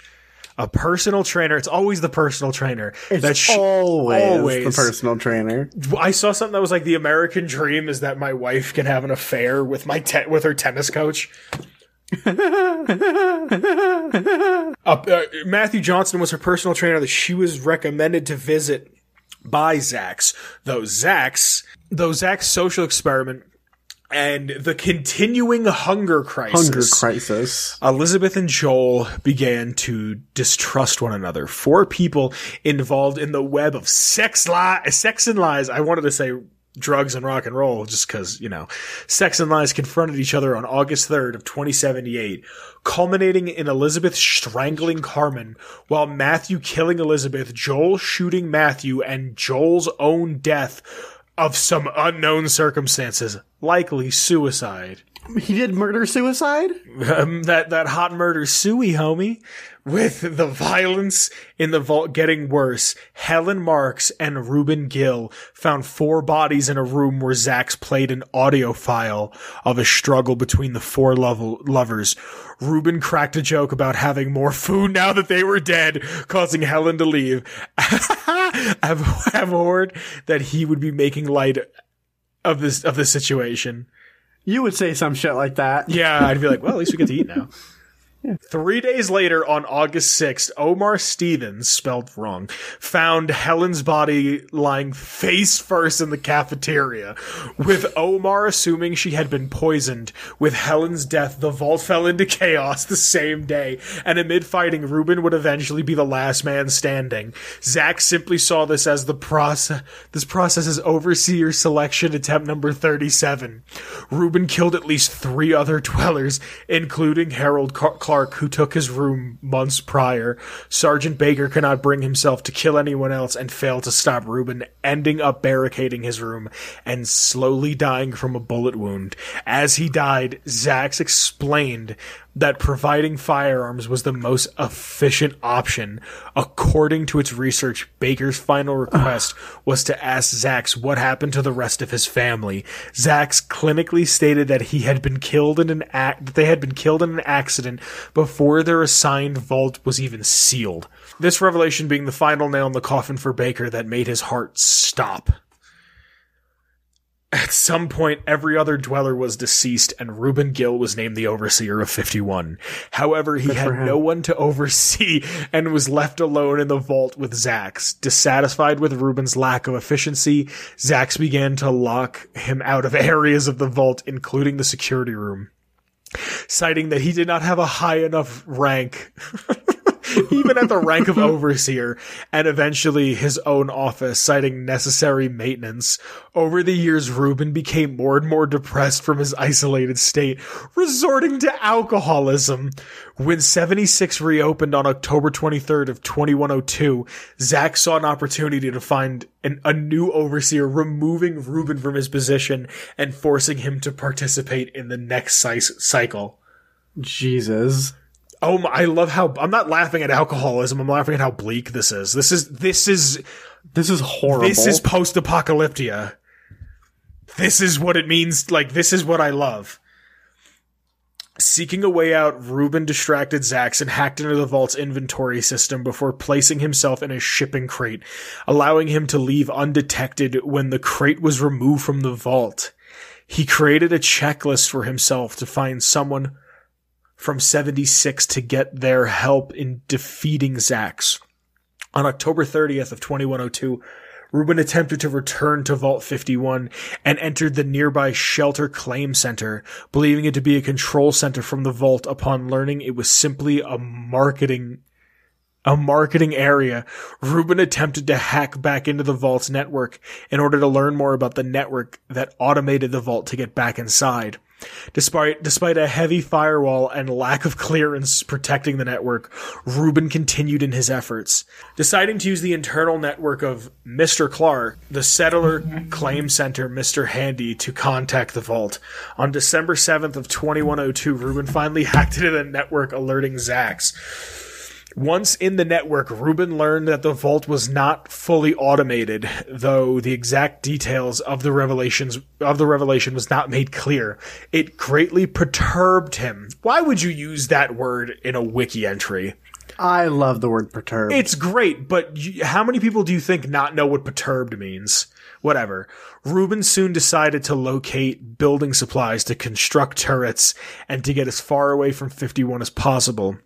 A personal trainer. It's always the personal trainer. It's that sh- always, always. the personal trainer. I saw something that was like the American dream is that my wife can have an affair with my te- with her tennis coach. Uh, uh, Matthew Johnson was her personal trainer that she was recommended to visit by Zax. Though Zax's, though Zax's social experiment and the continuing hunger crisis. Hunger crisis. Elizabeth and Joel began to distrust one another. Four people involved in the web of sex li- sex and lies. I wanted to say drugs and rock and roll just cause, you know, sex and lies confronted each other on August 3rd of 2078, culminating in Elizabeth strangling Carmen while Matthew killing Elizabeth, Joel shooting Matthew, and Joel's own death of some unknown circumstances, likely suicide. He did murder suicide? Um, that that hot murder suey homie with the violence in the vault getting worse helen marks and ruben gill found four bodies in a room where zax played an audio file of a struggle between the four level lovers ruben cracked a joke about having more food now that they were dead causing helen to leave i've abhorred that he would be making light of this of the situation You would say some shit like that. yeah, I'd be like, well, at least we get to eat now. Three days later, on August 6th, Omar Stevens, spelled wrong, found Helen's body lying face first in the cafeteria, with Omar assuming she had been poisoned. With Helen's death, the vault fell into chaos the same day, and amid fighting, Ruben would eventually be the last man standing. Zax simply saw this as the process, this process as overseer selection attempt number 37. Ruben killed at least three other dwellers, including Harold Clark, who took his room months prior. Sergeant Baker cannot bring himself to kill anyone else and failed to stop Ruben, ending up barricading his room and slowly dying from a bullet wound. As he died, Zax explained that providing firearms was the most efficient option. According to its research, Baker's final request was to ask Zax what happened to the rest of his family. Zax clinically stated that he had been killed in an act that they had been killed in an accident before their assigned vault was even sealed. This revelation being the final nail in the coffin for Baker that made his heart stop. At some point, every other dweller was deceased, and Ruben Gill was named the overseer of 51. However, he had no one to oversee and was left alone in the vault with Zax. Dissatisfied with Ruben's lack of efficiency, Zax began to lock him out of areas of the vault, including the security room, citing that he did not have a high enough rank. even at the rank of overseer, and eventually his own office, citing necessary maintenance. Over the years, Ruben became more and more depressed from his isolated state, resorting to alcoholism. When 76 reopened on October 23rd of 2102, Zax saw an opportunity to find an, a new overseer, removing Ruben from his position and forcing him to participate in the next cy- cycle. Jesus. Oh, my, I love how I'm not laughing at alcoholism. I'm laughing at how bleak this is. This is this is This is horrible. this is post-apocalyptia. This is what it means. Like this is what I love. Seeking a way out, Ruben distracted Zax and hacked into the vault's inventory system before placing himself in a shipping crate, allowing him to leave undetected when the crate was removed from the vault. He created a checklist for himself to find someone from 76 to get their help in defeating Zax. On October 30th of 2102, Ruben attempted to return to Vault 51 and entered the nearby Shelter Claim Center, believing it to be a control center from the vault upon learning it was simply a marketing a marketing area. Ruben attempted to hack back into the vault's network in order to learn more about the network that automated the vault to get back inside. Despite despite a heavy firewall and lack of clearance protecting the network, Ruben continued in his efforts. Deciding to use the internal network of Mr. Clark, the settler claim center Mr. Handy to contact the vault. On December 7th of 2102, Ruben finally hacked into the network alerting Zax. Once in the network, Ruben learned that the vault was not fully automated, though the exact details of the revelations of the revelation was not made clear. It greatly perturbed him. Why would you use that word in a wiki entry? I love the word perturbed. It's great, but you, how many people do you think not know what perturbed means? Whatever. Ruben soon decided to locate building supplies to construct turrets and to get as far away from 51 as possible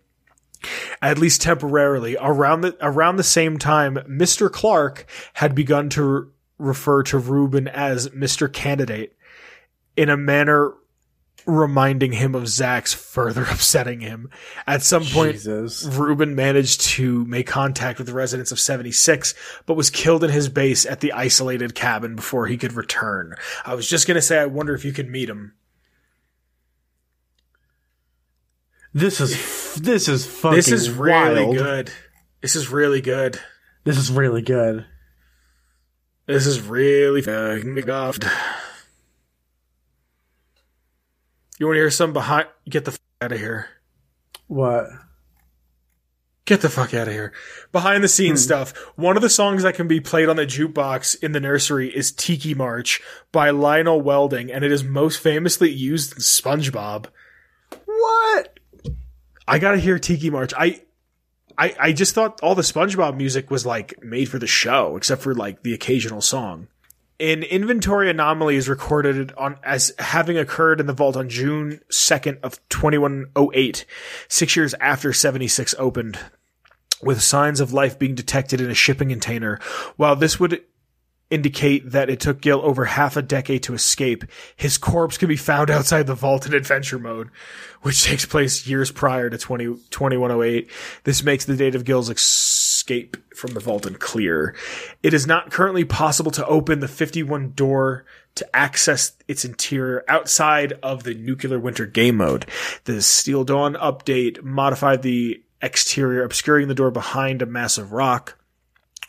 at least temporarily. Around the around the same time, Mr. Clark had begun to re- refer to Ruben as Mr. Candidate in a manner reminding him of Zax, further upsetting him. At some point, Jesus. Ruben managed to make contact with the residents of 76, but was killed in his base at the isolated cabin before he could return. I was just gonna say, I wonder if you could meet him. This is this is fucking This is really wild. good. This is really good. This is really good. This is really fucking good. You want to hear some behind? Get the f- out of here. What? Get the fuck out of here. Behind the scenes hmm. stuff. One of the songs that can be played on the jukebox in the nursery is Tiki March by Lionel Welding, and it is most famously used in SpongeBob. What? I gotta hear Tiki March. I, I, I just thought all the SpongeBob music was like made for the show, except for like the occasional song. An inventory anomaly is recorded on as having occurred in the vault on June 2nd of 2108, six years after 76 opened, with signs of life being detected in a shipping container. While this would indicate that it took Gill over half a decade to escape, his corpse can be found outside the vault in adventure mode, which takes place years prior to 20, 2108. This makes the date of Gill's escape from the vault unclear. It is not currently possible to open the 51 door to access its interior outside of the nuclear winter game mode. The Steel Dawn update modified the exterior, obscuring the door behind a massive rock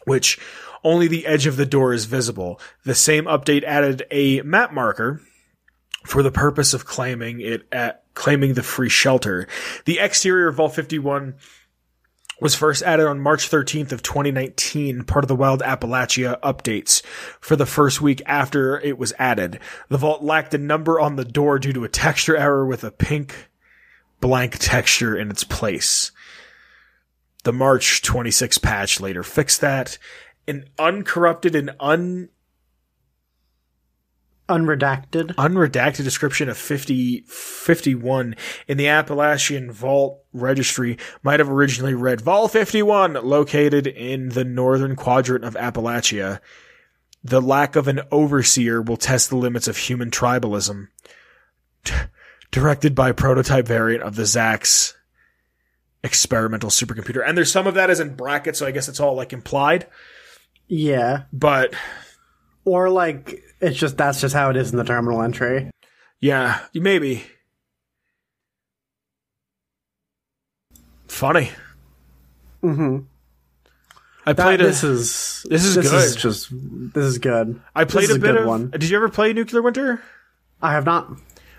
which only the edge of the door is visible. The same update added a map marker for the purpose of claiming it at claiming the free shelter. The exterior of Vault 51 was first added on March 13th of 2019, part of the Wild Appalachia updates for the first week after it was added. The vault lacked a number on the door due to a texture error with a pink blank texture in its place. The March 26 patch later fixed that. An uncorrupted and un Unredacted. unredacted description of 50, 51 in the Appalachian Vault Registry might have originally read Vault 51, located in the northern quadrant of Appalachia. The lack of an overseer will test the limits of human tribalism. Directed by prototype variant of the Zax experimental supercomputer. And there's some of that as in brackets, so I guess it's all like implied. Yeah. But Or like it's just that's just how it is in the terminal entry. yeah, maybe. Funny. Mm-hmm. I That, played a, this is this is this is good. just this is good. I played is a a bit of. one. Did you ever play Nuclear Winter? I have not.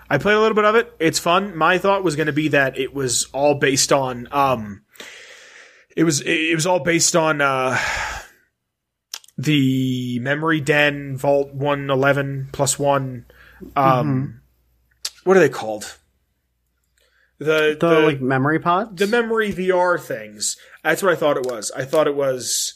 I played a little bit of it. It's fun. My thought was going to be that it was all based on. Um, it was it was all based on uh, the Memory Den Vault One Eleven plus one. Um, what are they called? The The, the like memory pods. the memory VR things. That's what I thought it was. I thought it was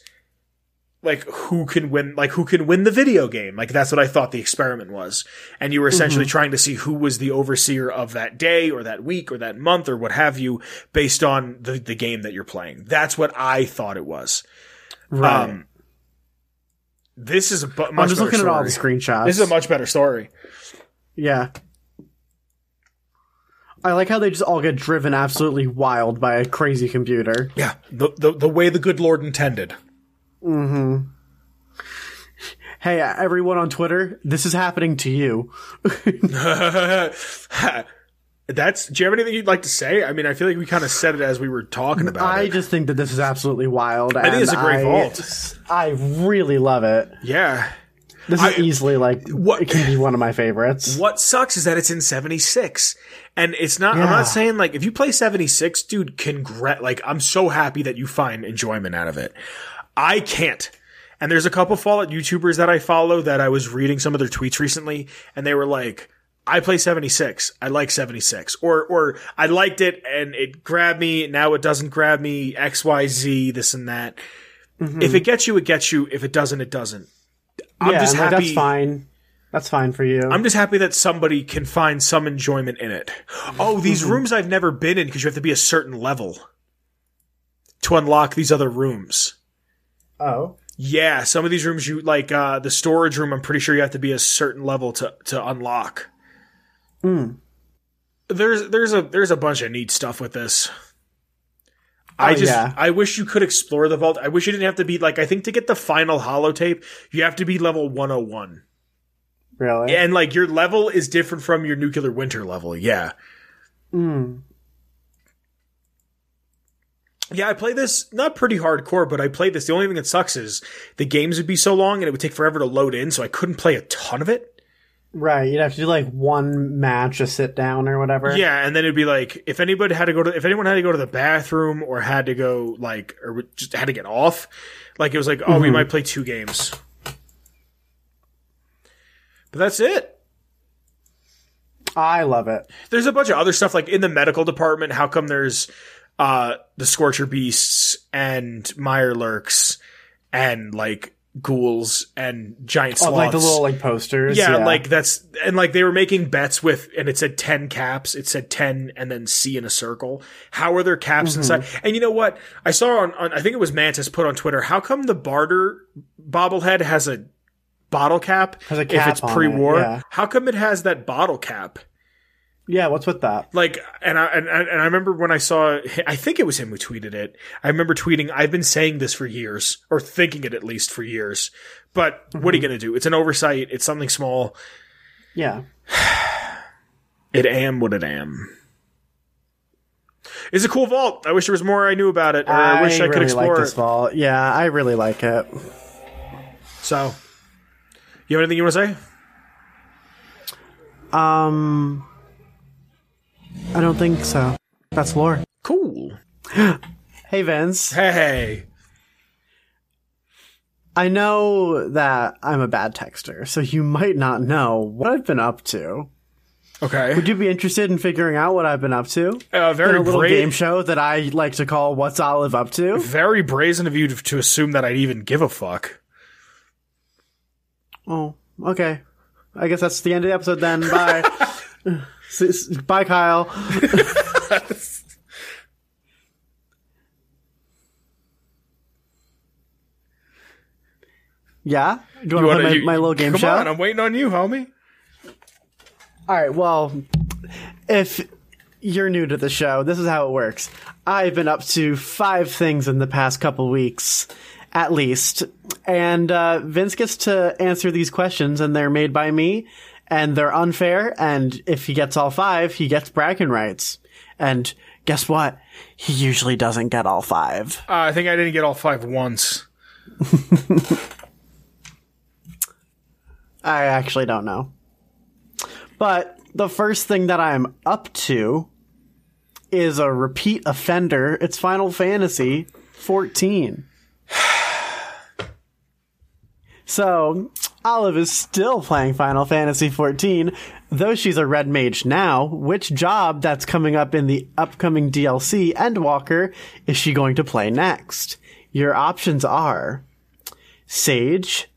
like who can win like who can win the video game. Like that's what I thought the experiment was. And you were essentially trying to see who was the overseer of that day or that week or that month or what have you based on the the game that you're playing. That's what I thought it was. right. Um this is a bu- much I'm just better looking at all the story. screenshots. This is a much better story. yeah. I like how they just all get driven absolutely wild by a crazy computer. Yeah, the the, the way the good Lord intended. Mhm. Hey, everyone on Twitter, this is happening to you. That's. Do you have anything you'd like to say? I mean, I feel like we kind of said it as we were talking about it. I it. just think that this is absolutely wild. I think it's a great vault. I really love it. yeah. This is I- easily like What- it can be one of my favorites. What sucks is that it's in 76. And it's not, I'm not saying like, if you play 76, dude, congrat, like, I'm so happy that you find enjoyment out of it. I can't. And there's a couple of Fallout YouTubers that I follow that I was reading some of their tweets recently, and they were like, I play 76. I like 76. Or, or I liked it and it grabbed me. Now it doesn't grab me. XYZ, this and that. If it gets you, it gets you. If it doesn't, it doesn't. I'm yeah, just happy. that's fine. That's fine for you. I'm just happy that somebody can find some enjoyment in it. Oh, these rooms I've never been in because you have to be a certain level to unlock these other rooms. oh. Yeah, some of these rooms you like uh the storage room I'm pretty sure you have to be a certain level to to unlock. Mm. There's there's a there's a bunch of neat stuff with this. I Oh, just yeah. I wish you could explore the vault. I wish you didn't have to be like I think to get the final holotape, you have to be level 101. Really? And like your level is different from your nuclear winter level. Yeah. Mm. Yeah, I play this not pretty hardcore, but I played this. The only thing that sucks is the games would be so long and it would take forever to load in, so I couldn't play a ton of it. Right, you'd have to do like one match, a sit down or whatever. Yeah, and then it'd be like if anybody had to go to if anyone had to go to the bathroom or had to go like or just had to get off, like it was like oh we might play two games. But that's it. I love it. There's a bunch of other stuff like in the medical department. How come there's uh the Scorcher Beasts and Mirelurks and like ghouls and giant sloths. Oh, like the little like posters. yeah, like that's and like they were making bets with and it said 10 caps it said 10 and then c in a circle how are there caps Mm-hmm. inside and you know what i saw on, on i think it was mantis put on twitter how come the barter bobblehead has a bottle cap Has a if cap it's on it, pre-war yeah. how come it has that bottle cap yeah. What's with that? like and I and, I- and I remember when I saw I think it was him who tweeted it. I remember tweeting I've been saying this for years or thinking it at least for years. But what Mm-hmm. are you going to do? It's an oversight. It's something small. Yeah, It am what it am. It's a cool vault. I wish there was more I knew about it, or I, wish I could really explore like it. this vault. Yeah, I really like it. So, you have anything you want to say? Um, I don't think so. That's lore. Cool. Hey Vince, Hey, I know that I'm a bad texter, so you might not know what I've been up to. okay. Would you be interested in figuring out what I've been up to? Uh, In very a little bra- game show that I like to call "What's Olive Up To." very brazen of you to, to assume that I'd even give a fuck. Oh, okay. I guess that's the end of the episode then. Bye. Bye, Kyle. yeah? Do you want to play my, my little game come show? on, I'm waiting on you, homie. All right. Well, if you're new to the show, this is how it works. I've been up to five things in the past couple weeks, at least, and uh, Vince gets to answer these questions, and they're made by me, and they're unfair. And if he gets all five, he gets bragging rights. And guess what? He usually doesn't get all five. Uh, I think I didn't get all five once. I actually don't know. But the first thing that I'm up to is a repeat offender. It's Final Fantasy 14. So, Olive is still playing Final Fantasy XIV, though she's a red mage now. Which job that's coming up in the upcoming DLC Endwalker is she going to play next? Your options are Sage,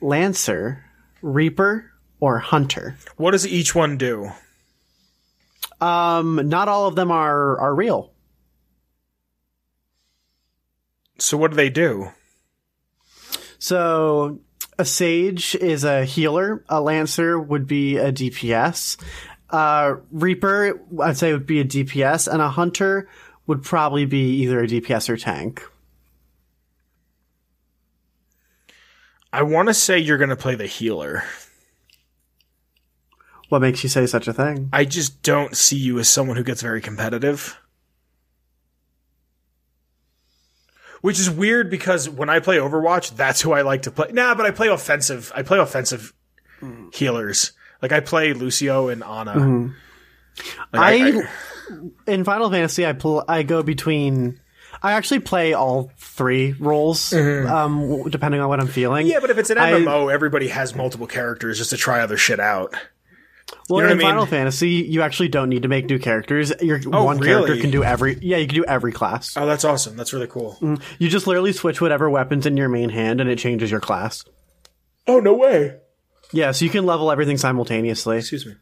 Lancer, Reaper, or Hunter. What does each one do? Um, not all of them are are real. So what do they do? So a sage is a healer. A lancer would be a DPS. Uh, Reaper, I'd say would be a DPS, and a hunter would probably be either a DPS or tank. I want to say you're going to play the healer. What makes you say such a thing? I just don't see you as someone who gets very competitive. Which is weird because when I play Overwatch, that's who I like to play. Nah, but I play offensive. I play offensive healers. Like I play Lucio and Ana. Like, I, in Final Fantasy, I pl- I go between. I actually play all three roles, um, depending on what I'm feeling. yeah, but if it's an I- MMO, everybody has multiple characters just to try other shit out. Well, You know in I mean? Final Fantasy, you actually don't need to make new characters. Your Oh, one character can do every. Yeah, you can do every class. Oh, that's awesome. That's really cool. Mm. You just literally switch whatever weapons in your main hand, and it changes your class. Oh, no way. Yeah, so you can level everything simultaneously. Excuse me.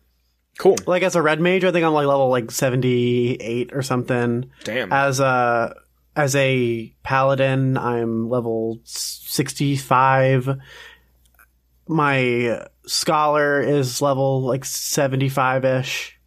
Cool. Like as a red mage, I think I'm like level like seventy eight or something. Damn. As a as a paladin, I'm level sixty five. My scholar is level like seventy five ish.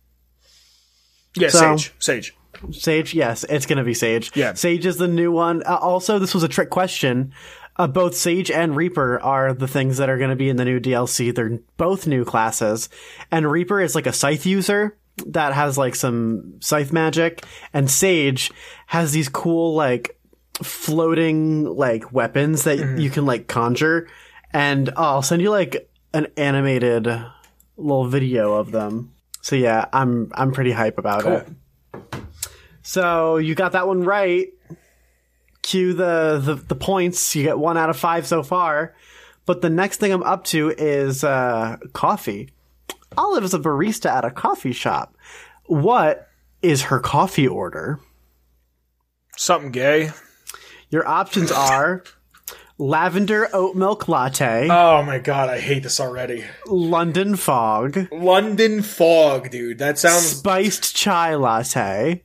yeah, so- Sage. Sage. Sage, yes, it's gonna be Sage. Yeah. Sage is the new one. Uh, also, this was a trick question. Uh, both Sage and Reaper are the things that are going to be in the new DLC. They're both new classes, and Reaper is like a scythe user that has like some scythe magic, and Sage has these cool like floating like weapons that you can like conjure. And oh, I'll send you like an animated little video of them. So yeah, I'm I'm pretty hype about Cool. it. So you got that one right. Cue the, the the points. You get one out of five so far. But the next thing I'm up to is uh, coffee. Olive is a barista at a coffee shop. What is her coffee order? Something gay. Your options are lavender oat milk latte, Oh my god, I hate this already. London fog, London fog, dude. That sounds spiced chai latte,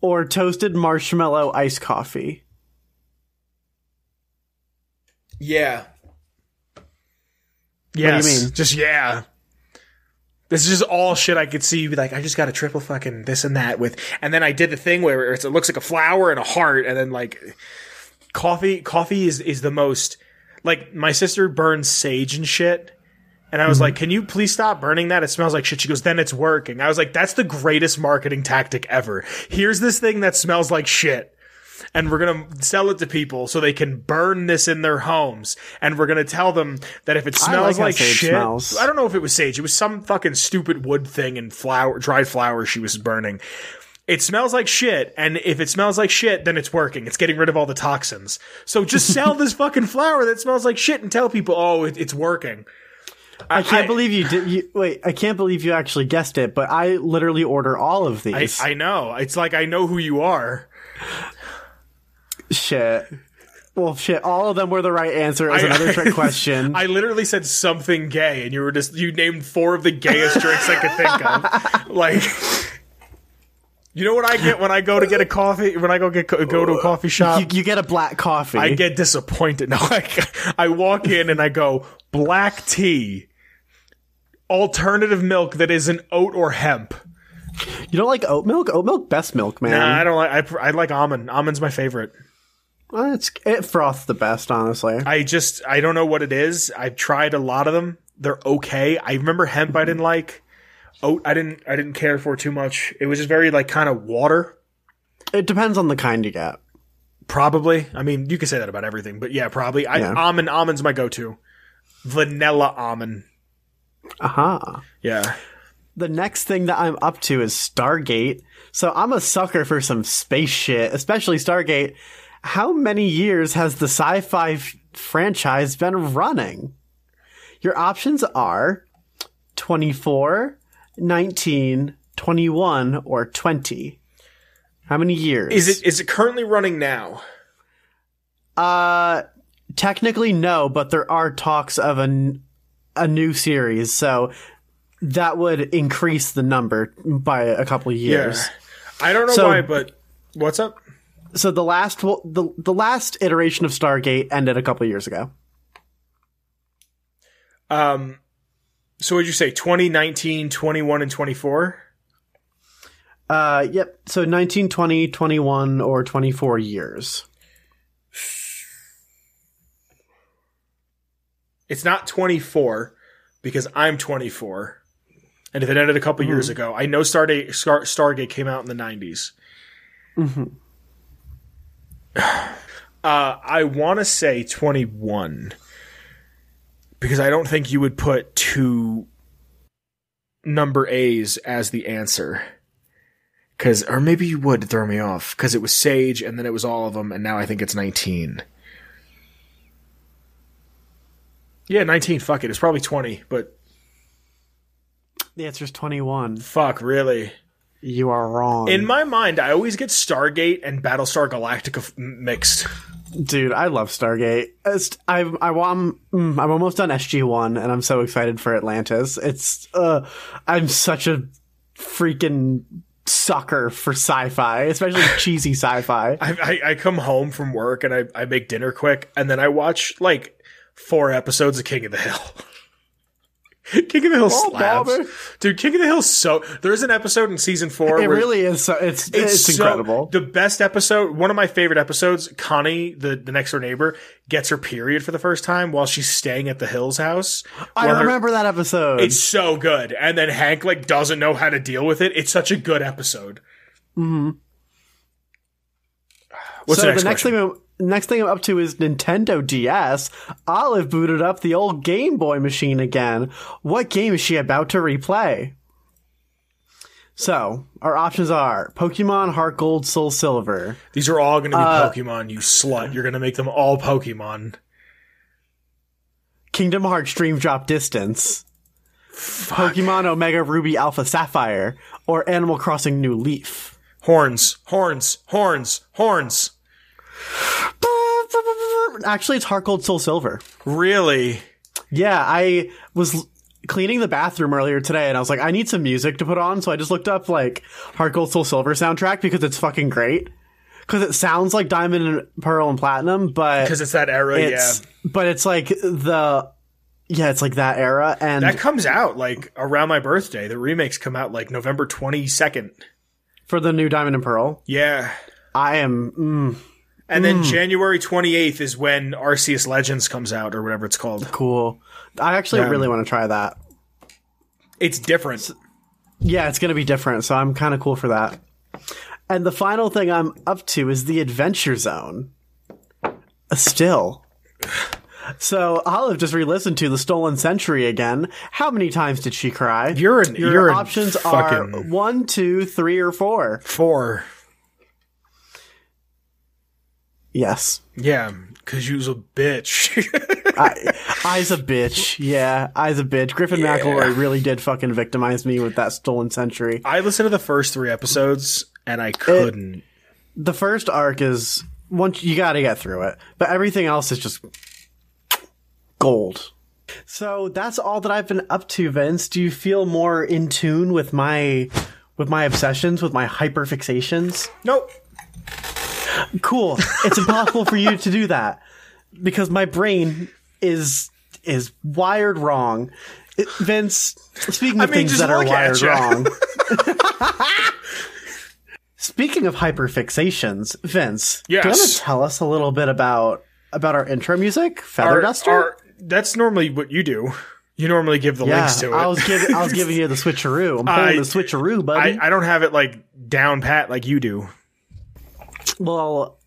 or toasted marshmallow iced coffee. yeah. Yes. mean? Just yeah. This is just all shit I could see. you Be like, I just got a triple fucking this and that with, and then I did the thing where it looks like a flower and a heart, and then like coffee. Coffee is is the most like my sister burns sage and shit. And I was like, "Can you please stop burning that? It smells like shit." She goes, "Then it's working." I was like, "That's the greatest marketing tactic ever. Here's this thing that smells like shit, and we're gonna sell it to people so they can burn this in their homes. And we're gonna tell them that if it smells like like, shit, smells. I don't know if it was sage. It was some fucking stupid wood thing and flower, dried flower she was burning." It smells like shit, and if it smells like shit, then it's working. It's getting rid of all the toxins. So just sell this fucking flower that smells like shit and tell people, oh, it, it's working. I can't believe you did. You, wait, I can't believe you actually guessed it. But I literally order all of I, these. I know. It's like I know who you are. shit. Well, shit. All of them were the right answer. As another trick question. I literally said something gay, and you were just you named four of the gayest drinks I could think of. Like, you know what I get when I go to get a coffee? When I go get go to a coffee shop, you, you get a black coffee. I get disappointed. No, I, I walk in and I go black tea, alternative milk that isn't oat or hemp. you don't like oat milk? Oat milk, best milk, man. Nah, I don't like. I, I like almond. Almond's my favorite. Uh, it's it froths the best, honestly. I just I don't know what it is. I've tried a lot of them. They're okay. I remember hemp I didn't like. Oat I didn't I didn't care for too much. It was just very like kind of water. It depends on the kind you get. Probably. I mean, you can say that about everything, but yeah, probably. I, Yeah. Almond almond's my go-to. Vanilla almond. Aha. Yeah. The next thing that I'm up to is Stargate. So I'm a sucker for some space shit, especially Stargate. How many years has the sci-fi f- franchise been running? Your options are 24, 19, 21, or 20. How many years? Is it is it currently running now? Uh, technically no, but there are talks of a, n- a new series, so that would increase the number by a couple of years. I don't know So- why, but what's up? So the last well, the the last iteration of Stargate ended a couple of years ago. Um so would you say 2019, 21 and 24? Uh, yep. So 19, 20, 21, or 24 years. It's not 24 because I'm 24. And if it ended a couple years ago, I know Stardate, Star, Stargate came out in the 90s. Uh, I want to say 21 because I don't think you would put two number A's as the answer. Cause, or maybe you would throw me off because it was Sage and then it was all of them, and now I think it's 19. Yeah, 19. Fuck it. It's probably 20, but The answer is 21. fuck, really. You are wrong. In my mind, I always get Stargate and Battlestar Galactica f- mixed. Dude, I love Stargate. It's, I, I, I'm, mm, I'm almost done SG1 and I'm so excited for Atlantis. It's, uh, I'm such a freaking sucker for sci-fi, especially cheesy sci-fi. I, I, I come home from work and I, I make dinner quick, and then I watch like four episodes of King of the Hill. King of the Hill Oh, slaps, dude. King of the Hill so there's an episode in season four. It really is. So, it's, it's, so- incredible. The best episode, one of my favorite episodes. Connie, the the next door neighbor, gets her period for the first time while she's staying at the Hills house. I While her- remember that episode. It's so good. And then Hank like doesn't know how to deal with it. It's such a good episode. Mm-hmm. What's so the next, the next thing, next thing I'm up to is Nintendo DS. Olive booted up the old Game Boy machine again. What game is she about to replay? So, our options are Pokemon, Heart Gold, Soul Silver. These are all going to be Uh, Pokemon, you slut. You're going to make them all Pokemon. Kingdom Hearts Dream Drop Distance, Pokemon Omega Ruby Alpha Sapphire, or Animal Crossing New Leaf. Horns, horns, horns, horns. Actually, it's Heart Gold Soul Silver. Really? Yeah, I was cleaning the bathroom earlier today and I was like, I need some music to put on. So I just looked up like Heart Gold Soul Silver soundtrack because it's fucking great. Because it sounds like Diamond and Pearl and Platinum, but Because it's that era, it's yeah. but it's like the yeah, it's like that era and That comes out like around my birthday. The remakes come out like November 22nd. for the new Diamond and Pearl. Yeah. I am mm, And then hmm. January 28th is when Arceus Legends comes out or whatever it's called. cool. I actually Yeah. really want to try that. It's different. Yeah, it's going to be different, so I'm kind of cool for that. And the final thing I'm up to is the Adventure Zone. Still. So Olive just re-listened to the Stolen Century again. How many times did she cry? You're an- Your you're options are one, two, three, or four. Four. Yes. Yeah, because you was a bitch. I, I's a bitch. Yeah, I's a bitch. Griffin McElroy really did fucking victimize me with that Stolen Century. I listened to the first three episodes and I couldn't. The first arc is once you got to get through it, but everything else is just gold. So that's all that I've been up to, Vince. Do you feel more in tune with my with my obsessions, with my hyperfixations? nope. Cool. It's impossible for you to do that because my brain is is wired wrong. It- Vince, speaking of I mean, things that are wired wrong. speaking of hyperfixations, Vince, do you want to tell us a little bit about about our intro music, Feather Our- Duster? our- that's normally what you do. You normally give the yeah, links to it. I was giving I was giving you the switcheroo. I'm pulling I- the switcheroo, buddy. I, I don't have it like down pat like you do. Well,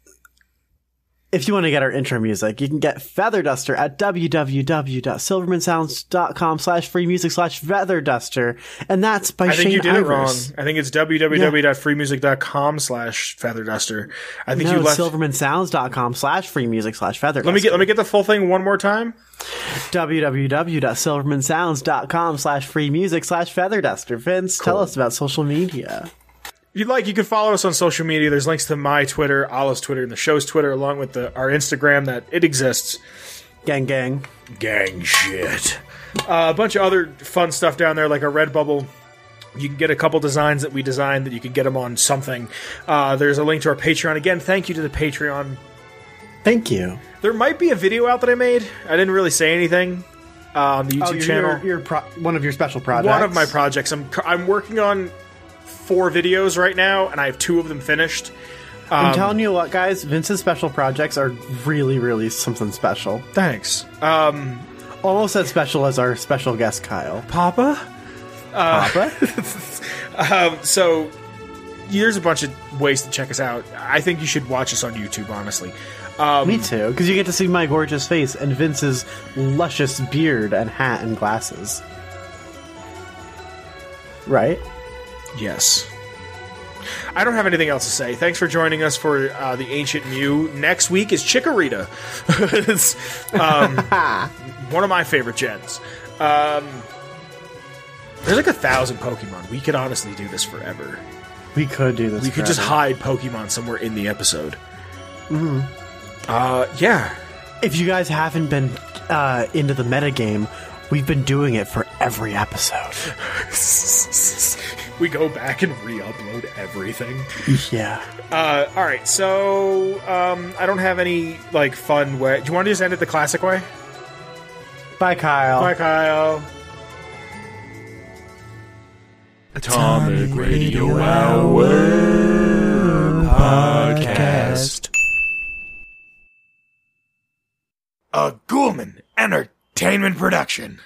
if you want to get our intro music, you can get Feather Duster at www.silvermansounds.com slash free music slash Feather Duster. And that's by I Shane think you did it wrong. Ivers. I think it's www.freemusic.com slash feather duster. I think No, you left. silvermansounds.com slash free music slash Feather let me get let me get the full thing one more time. www.silvermansounds.com slash free music slash Feather Duster. Vince, tell us about social media. If you'd like, you can follow us on social media. There's links to my Twitter, Olive's Twitter, and the show's Twitter, along with the, our Instagram. That it exists. Gang, gang. Gang shit. Uh, a bunch of other fun stuff down there, like a Redbubble. You can get a couple designs that we designed that you can get them on something. Uh, there's a link to our Patreon. Again, thank you to the Patreon. Thank you. There might be a video out that I made. I didn't really say anything uh, on the YouTube Oh, you're, channel. you're, you're pro- one of your special projects. One of my projects. I'm I'm working on four videos right now, and I have two of them finished. I'm Um, telling you what, guys, Vince's special projects are really, really something special. Thanks, um, Almost as special as our special guest, Kyle. Papa. Papa? Um, so there's a bunch of ways to check us out. I think you should watch us on YouTube. Honestly, um, Me too, because you get to see my gorgeous face and Vince's luscious beard and hat and glasses. Right? Yes. I don't have anything else to say. Thanks for joining us for uh, the Ancient Mew. Next week is Chikorita. It's, um, one of my favorite gens. Um, there's like a thousand Pokemon. We could honestly do this forever. We could do this. We could just hide Pokemon somewhere in the episode. Mm-hmm. Uh, yeah. If you guys haven't been uh, into the metagame, we've been doing it for every episode. we go back and re-upload everything. Yeah. Uh, all right, so um, I don't have any like fun way. Do you want to just end it the classic way? Bye, Kyle. Bye, Kyle. Atomic Radio Hour Podcast. A Ghoulman Entertainment Production.